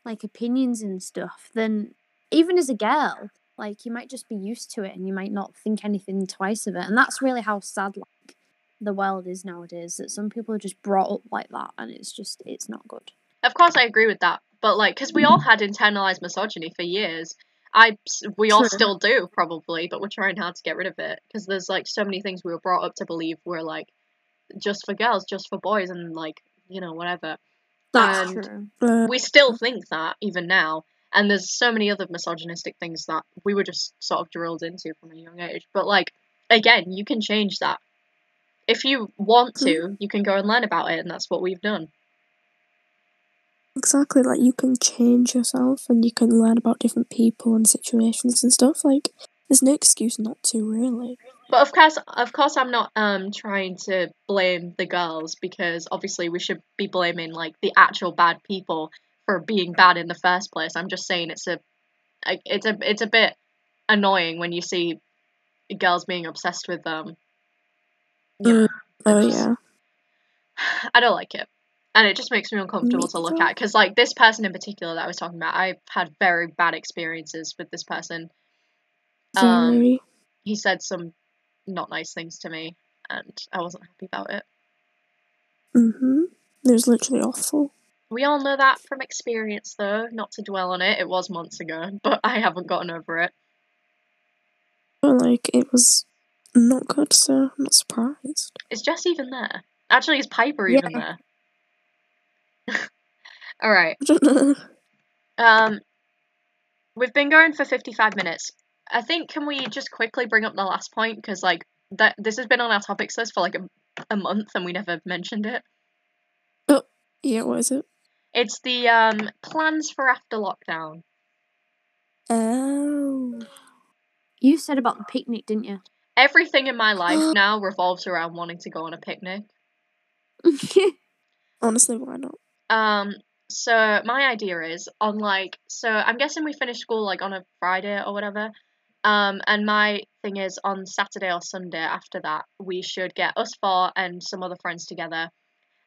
like opinions and stuff then even as a girl like you might just be used to it and you might not think anything twice of it and that's really how sad like the world is nowadays that some people are just brought up like that and it's just it's not good Of course, I agree with that, but like, because we all mm-hmm. had internalized misogyny for years. I, we all True. still do probably, but we're trying hard to get rid of it because there's like so many things we were brought up to believe were like just for girls, just for boys, and like you know whatever. that's And- true We still think that even now, and there's so many other misogynistic things that we were just sort of drilled into from a young age. But like again, you can change that. If you want to, you can go and learn about it, and that's what we've done. Exactly, like you can change yourself and you can learn about different people and situations and stuff. Like, there's no excuse not to, really. But of course, of course, I'm not um trying to blame the girls because obviously we should be blaming like the actual bad people for being bad in the first place. I'm just saying it's a, a- it's a it's a bit annoying when you see girls being obsessed with them. You know, Oh, just- yeah. I don't like it. And it just makes me uncomfortable Me to look at because, like, this person in particular that I was talking about, I've had very bad experiences with this person. Um, Very. he said some not nice things to me, and I wasn't happy about it. Mm hmm It was literally awful. We all know that from experience, though. Not to dwell on it, it was months ago, but I haven't gotten over it. But, like, it was not good, so I'm not surprised. Is Jess even there? Actually, is Piper Yeah. even there? [LAUGHS] all right. I don't know. Um, we've been going for 55 minutes. I think can we just quickly bring up the last point because like that this has been on our topics list for like a, a month and we never mentioned it. Oh yeah, what is it? It's the um plans for after lockdown. Oh. You said about the picnic, didn't you? Everything in my life [GASPS] now revolves around wanting to go on a picnic. [LAUGHS] Honestly, why not? Um, so my idea is on like so I'm guessing we finish school like on a Friday or whatever. Um, and my thing is on Saturday or Sunday after that we should get us four and some other friends together.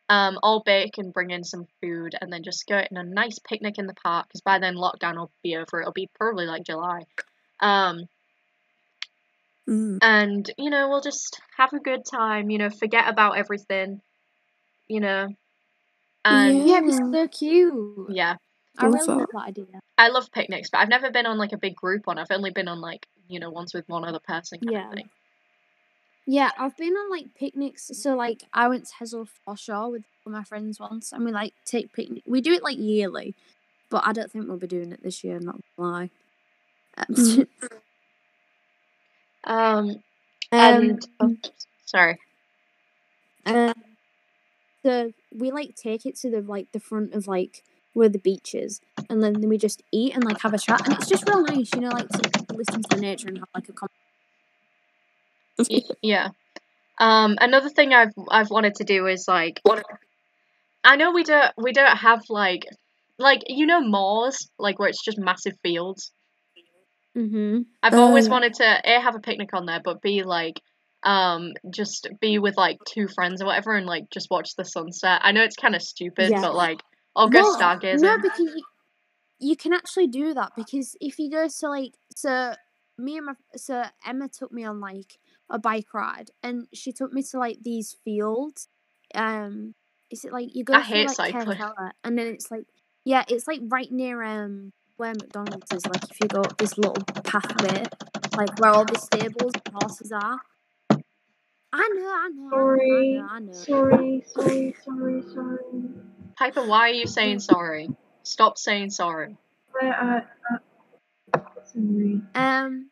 Um, all bake and bring in some food and then just go in a nice picnic in the park because by then lockdown will be over. It'll be probably like July. Um, Mm. and you know we'll just have a good time. You know, forget about everything. You know, and yeah, it's so cute. yeah. I Love really love that idea. I love picnics, but I've never been on like a big group one. I've only been on like you know ones with one other person. Kind Yeah. Of thing. Yeah, I've been on like picnics. So like I went to Hazel Foreshore with one my friends once, and we like take picnic. We do it like yearly, but I don't think we'll be doing it this year. Not gonna lie. [LAUGHS] Um, um, and oh, sorry. uh, so we like take it to the like the front of like where the beach is, and then we just eat and like have a chat, and it's just real nice, you know, like to listen to the nature and have like a. Con- yeah. Um, another thing I've I've wanted to do is like I know we don't we don't have like like you know moors like where it's just massive fields. Mm-hmm. I've always Oh. wanted to a have a picnic on there, but b like um just be with like two friends or whatever and like just watch the sunset. I know it's kind of stupid, Yeah. but like I'll go Well, stargazing. No, because you, you can actually do that because if you go to like so me and my so Emma took me on like a bike ride and she took me to like these fields. Um, is it like you go I through hate like cycling. And then it's like yeah, it's like right near um where McDonald's is. Like if you go up this little pathway, like where all the stables and horses are. I know, I know, Sorry, I know, I know. sorry, sorry, sorry, sorry. Piper, why are you saying sorry? Stop saying sorry. I, I, uh, sorry. Um,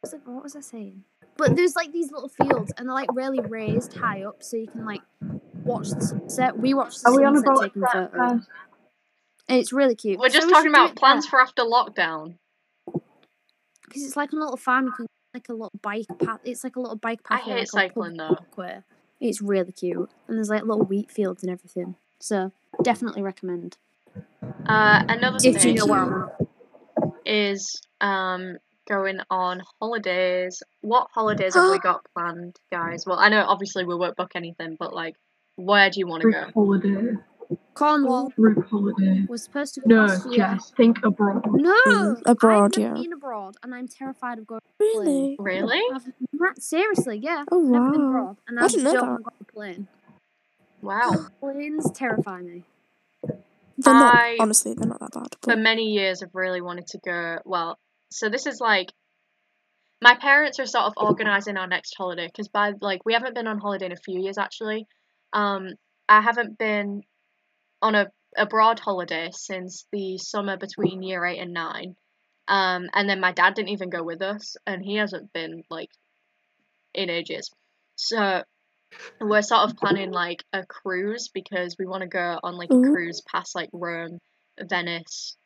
what was, I, what was I saying? But there's like these little fields, and they're like really raised high up, so you can like watch the sunset. We watch the Are we on sunset about taking photos, first? And it's really cute. We're just we talking should do about plans there, for after lockdown. because it's like a little farm. You can like a little bike path. It's like a little bike path. I path. hate like, cycling, though. walkway. It's really cute, and there's like little wheat fields and everything. So definitely recommend Uh, another if you thing know where. I'm at. is um going on holidays. What holidays have we [GASPS] got planned, guys? Well, I know obviously we won't book anything, but like, where do you want to go? holiday. Cornwall Group holiday. was supposed to go No, last year. Jess, think abroad. No, Mm, abroad, I've never yeah. been abroad, and I'm terrified of going. on a plane. Really? Really? I've not, seriously, yeah. Oh, Never been wow. abroad, and I I, didn't know don't that. want to go on a plane. Wow. [GASPS] Planes terrify me. They're not, I- honestly, they're not that bad. For But many years, I've really wanted to go. Well, so this is like. My parents are sort of organizing our next holiday because by like we haven't been on holiday in a few years actually. Um, I haven't been on a abroad holiday since the summer between year eight and nine. Um, and then my dad didn't even go with us, and he hasn't been like in ages. So we're sort of planning like a cruise because we want to go on like a cruise past like Rome, Venice,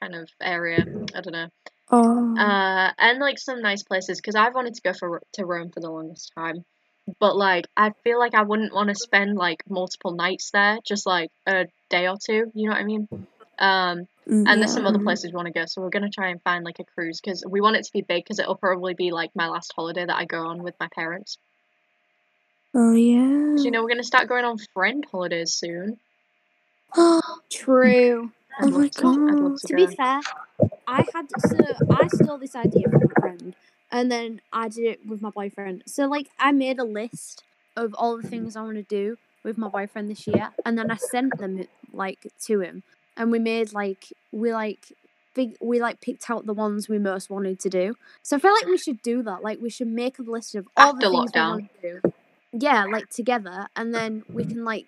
kind of area. I don't know. Oh, Uh, and like some nice places because I've wanted to go for to Rome for the longest time, but like I feel like I wouldn't want to spend like multiple nights there, just like a day or two. You know what I mean? Um, and there's some other places we want to go, so we're gonna try and find like a cruise because we want it to be big because it'll probably be like my last holiday that I go on with my parents. Oh yeah. 'Cause, you know we're gonna start going on friend holidays soon. [GASPS] True. I'd Oh love my to, God. to To go. be fair, I had so I stole this idea from a friend, and then I did it with my boyfriend. So like I made a list of all the things I want to do with my boyfriend this year, and then I sent them like to him, and we made like we like big we like picked out the ones we most wanted to do. So I feel like we should do that. Like we should make a list of all After the things lockdown. we want to do. Yeah, like together, and then we can like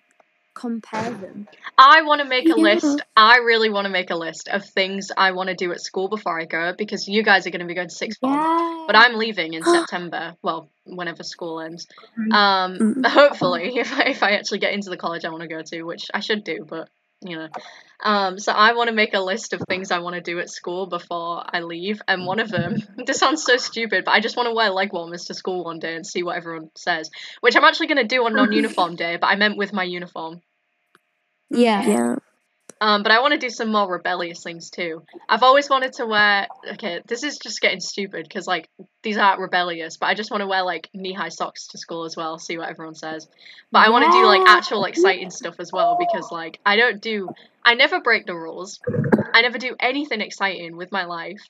compare them. I want to make a Yeah. list. I really want to make a list of things I want to do at school before I go because you guys are going to be going to sixth form. Yeah. But I'm leaving in [GASPS] September. Well, whenever school ends. Um, Mm. [LAUGHS] hopefully, if I, if I actually get into the college I want to go to, which I should do, but you know. Um, so I want to make a list of things I want to do at school before I leave, and one of them. [LAUGHS] This sounds so stupid, but I just want to wear leg warmers to school one day and see what everyone says, which I'm actually going to do on [LAUGHS] non-uniform day. But I meant with my uniform. Yeah. Yeah. Um, but I want to do some more rebellious things too. I've always wanted to wear. Okay, this is just getting stupid because like these aren't rebellious, but I just want to wear like knee-high socks to school as well. See what everyone says. But I want to do like actual exciting stuff as well because like I don't do. I never break the rules. I never do anything exciting with my life.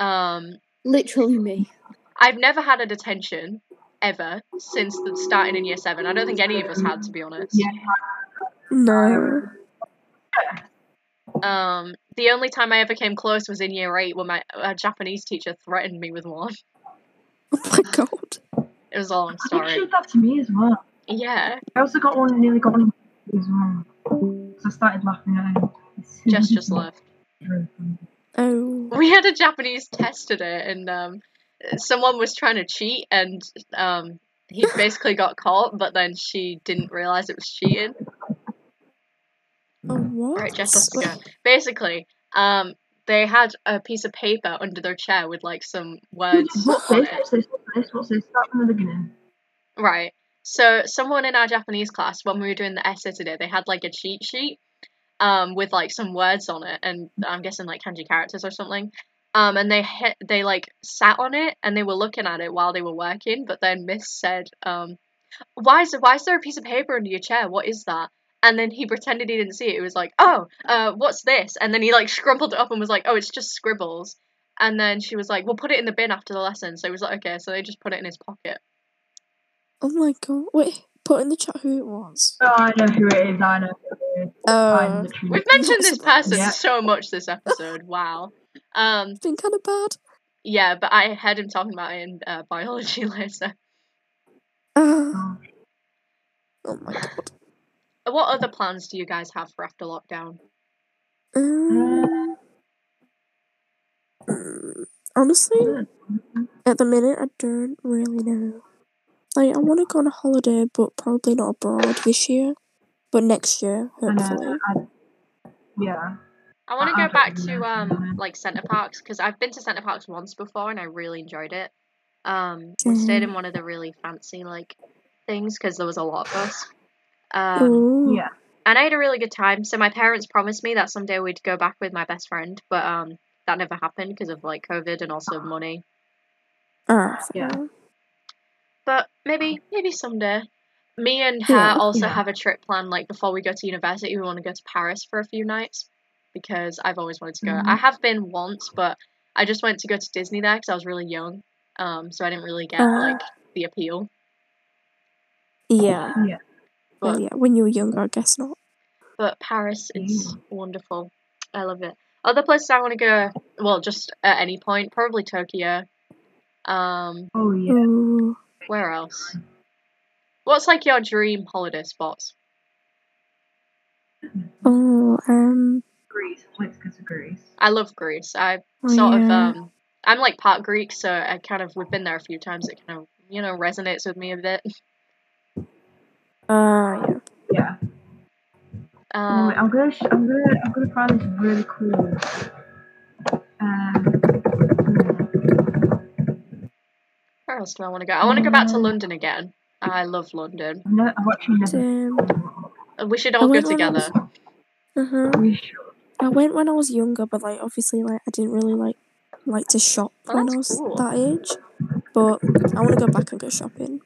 Um, Literally me. I've never had a detention ever since the starting in year seven. I don't think any of us had, to be honest. Yeah. No. Um, the only time I ever came close was in year eight when my a Japanese teacher threatened me with one. Oh my god. It was a long I think she did that to me as well. Yeah, I also got one, nearly got one as well. So I started laughing at him. Jess just left. Oh. We had a Japanese test today, and um, someone was trying to cheat, and um, he basically got caught, but then she didn't realize it was cheating. Oh what? Right, Jess has to go. Basically, um, they had a piece of paper under their chair with like some words What's on this? it. What's this? What's this? What's this? Start from the beginning. Right. So someone in our Japanese class, when we were doing the essay today, they had like a cheat sheet, um, with like some words on it, and I'm guessing like kanji characters or something. Um, and they hit, they like sat on it and they were looking at it while they were working. But then Miss said, um, "Why is why is there a piece of paper under your chair? What is that?" And then he pretended he didn't see it. It was like, "Oh, uh, what's this?" And then he like scrumpled it up and was like, "Oh, it's just scribbles." And then she was like, "We'll put it in the bin after the lesson." So he was like, "Okay." So they just put it in his pocket. Oh my god. Wait, put in the chat who it was. Oh, I know who it is. I know who it is. Uh. We've mentioned this person Yeah. so much this episode. Wow. Um, it's been kind of bad. yeah, but I heard him talking about it in uh, biology [LAUGHS] later. Uh, [SIGHS] Oh. oh my god. What other plans do you guys have for after lockdown? Um, honestly, at the minute, I don't really know. Like, I want to go on a holiday, but probably not abroad this year. But next year, I hopefully. know. I, yeah. I want to I- I go back to um like Center Parcs because I've been to Center Parcs once before and I really enjoyed it. Um, we stayed in one of the really fancy like things because there was a lot of us. Um, Yeah. and I had a really good time. So my parents promised me that someday we'd go back with my best friend, but um that never happened because of like COVID and also money. Ah, Yeah. But maybe maybe someday. Me and her Yeah, also yeah. have a trip planned. Like before we go to university, we want to go to Paris for a few nights because I've always wanted to go. Mhm. I have been once, but I just went to go to Disney there because I was really young. Um, so I didn't really get Ah. like the appeal. Yeah. Yeah. Well, yeah, when you were younger, I guess not. But Paris is wonderful. I love it. Other places I want to go, well, just at any point, probably Tokyo. Um, Oh yeah. Ooh. where else? What's like your dream holiday spots? Oh, um, Greece. I'd to go to Greece. I love Greece. I oh, sort of um I'm like part Greek, so I kind of we've been there a few times. It kind of you know resonates with me a bit. [LAUGHS] Uh, yeah. Yeah. Um, Anyway, I'm gonna, sh- I'm gonna, I'm gonna find this really cool. Um, where else do I want to go? I want to go back to Um, London again. I love London. no, I've actually never. Damn. Uh, We should all go went when I together. Uh-huh. I went when I was younger, but like obviously like I didn't really like like to shop Oh, when I was cool. that age. But I want to go back and go shopping.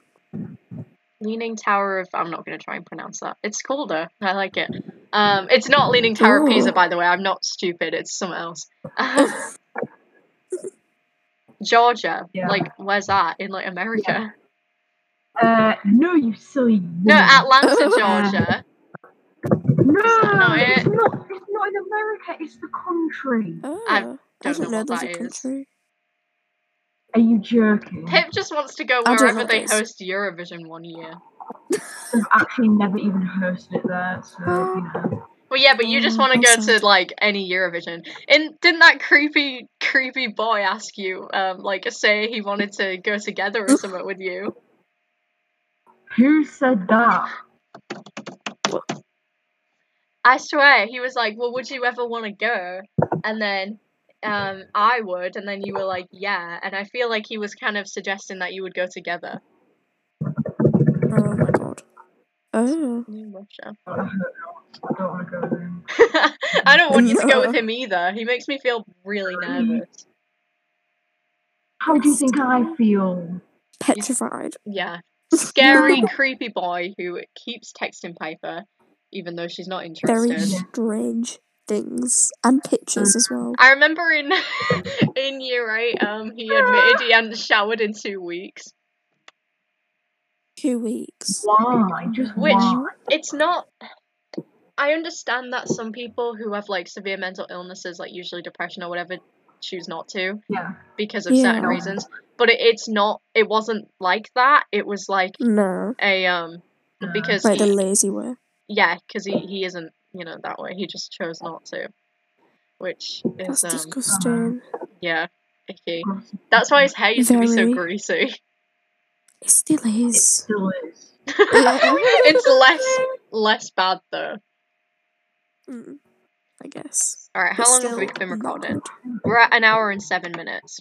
Leaning Tower of I'm not gonna try and pronounce that. It's colder. I like it. Um, it's not Leaning Tower of Pisa, by the way. I'm not stupid. It's something else. [LAUGHS] Georgia. Yeah. Like, where's that in like America? Uh, no, you silly. No. Atlanta. [LAUGHS] Georgia. No, not it's not. It's not in America. It's the country. Oh, I I don't didn't know know what there's that a is. country. Are you joking? Pip just wants to go wherever know they this. host Eurovision one year. I've actually never even hosted it there, so you know. Well, yeah, but you just Oh, want to go to like any Eurovision. And didn't that creepy, creepy boy ask you, um, like, say he wanted to go together or something with you? Who said that? I swear, he was like, "Well, would you ever want to go?" And then, um, I would, and then you were like, "Yeah." And I feel like he was kind of suggesting that you would go together. Oh my god. Oh. New Russia. I hope not. I don't want to go with him. [LAUGHS] I don't want you to go with [LAUGHS] him either. He makes me feel really nervous. How do you think I feel? Petrified. Yeah. [LAUGHS] Scary, creepy boy who keeps texting Piper, even though she's not interested. Very strange things. And pictures as well. I remember in [LAUGHS] in year eight, um, he admitted he hadn't showered in two weeks. Two weeks. Why? Just Which- why? It's not. I understand that some people who have like severe mental illnesses, like usually depression or whatever, choose not to Yeah. because of certain Yeah. reasons. But it, it's not. It wasn't like that. It was like No. a um No. because Like the lazy way. yeah, because he he isn't you know that way. He just chose not to, which That's is um disgusting. yeah icky. That's why his hair used to be so greasy. It still It is. still is. [LAUGHS] it's less less bad though. Mm, I guess. All right, how But long have we been not recording? We're at an hour and seven minutes.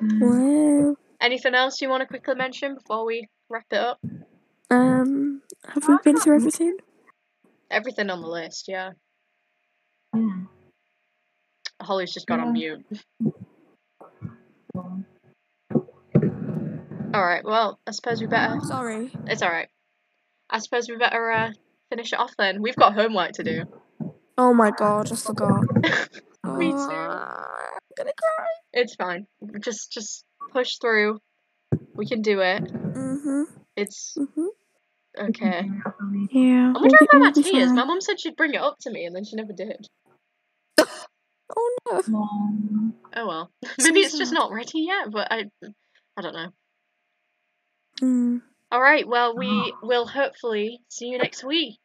Mm. Well, Anything else you want to quickly mention before we wrap it up? um, have we been through everything? Everything on the list, yeah. Yeah. Holly's just got on mute. All right, well, I suppose we better. Sorry. It's all right. I suppose we better uh, finish it off then. We've got homework to do. Oh my god, I forgot. [LAUGHS] Me too. Ah, I'm gonna cry. It's fine. Just just push through. We can do it. Mhm. It's Mhm. Okay. Yeah. Wondering be- why we'll my be tears. My mum said she'd bring it up to me, and then she never did. [LAUGHS] Oh no. Um, Oh well. [LAUGHS] Maybe it's just not ready yet, but I, I don't know. Mm. All right. Well, we [GASPS] will hopefully see you next week.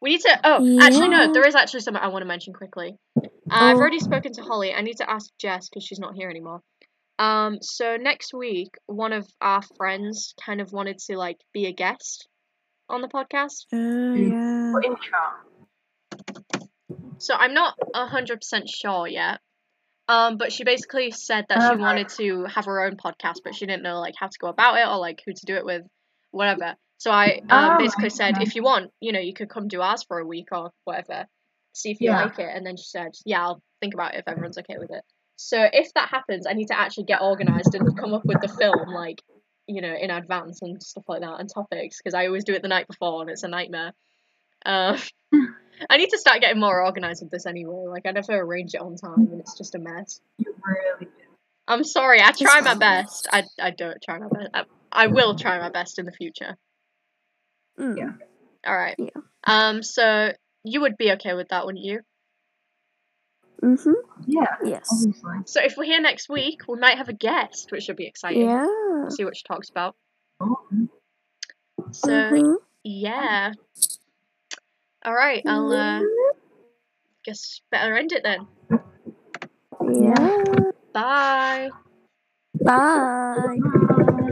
We need to. Oh, actually, no. There is actually something I want to mention quickly. Uh, I've Oh. already spoken to Holly. I need to ask Jess because she's not here anymore. Um. So next week, one of our friends kind of wanted to like be a guest on the podcast. Oh yeah. put in. So I'm not hundred percent sure yet. Um, but she basically said that she wanted to have her own podcast, but she didn't know like how to go about it or like who to do it with, whatever. So I um, Oh, basically said, if you want, you know, you could come do ours for a week or whatever, see if you Yeah. like it. And then she said, yeah, I'll think about it if everyone's okay with it. So if that happens, I need to actually get organized and come up with the film like, you know, in advance and stuff like that and topics because I always do it the night before and it's a nightmare. Um, [LAUGHS] I need to start getting more organized with this anyway. Like I never arrange it on time and it's just a mess. You really do. I'm sorry. I try my best. I I don't try my best. I, I will try my best in the future. Mm. Yeah. All right. Yeah. Um. So you would be okay with that, wouldn't you? Mhm. Yeah, Yes. obviously. So if we're here next week, we might have a guest, which should be exciting. Yeah. We'll see what she talks about. Oh, So Mhm. yeah. All right. I'll uh guess better end it then. Yeah. Bye. Bye. bye.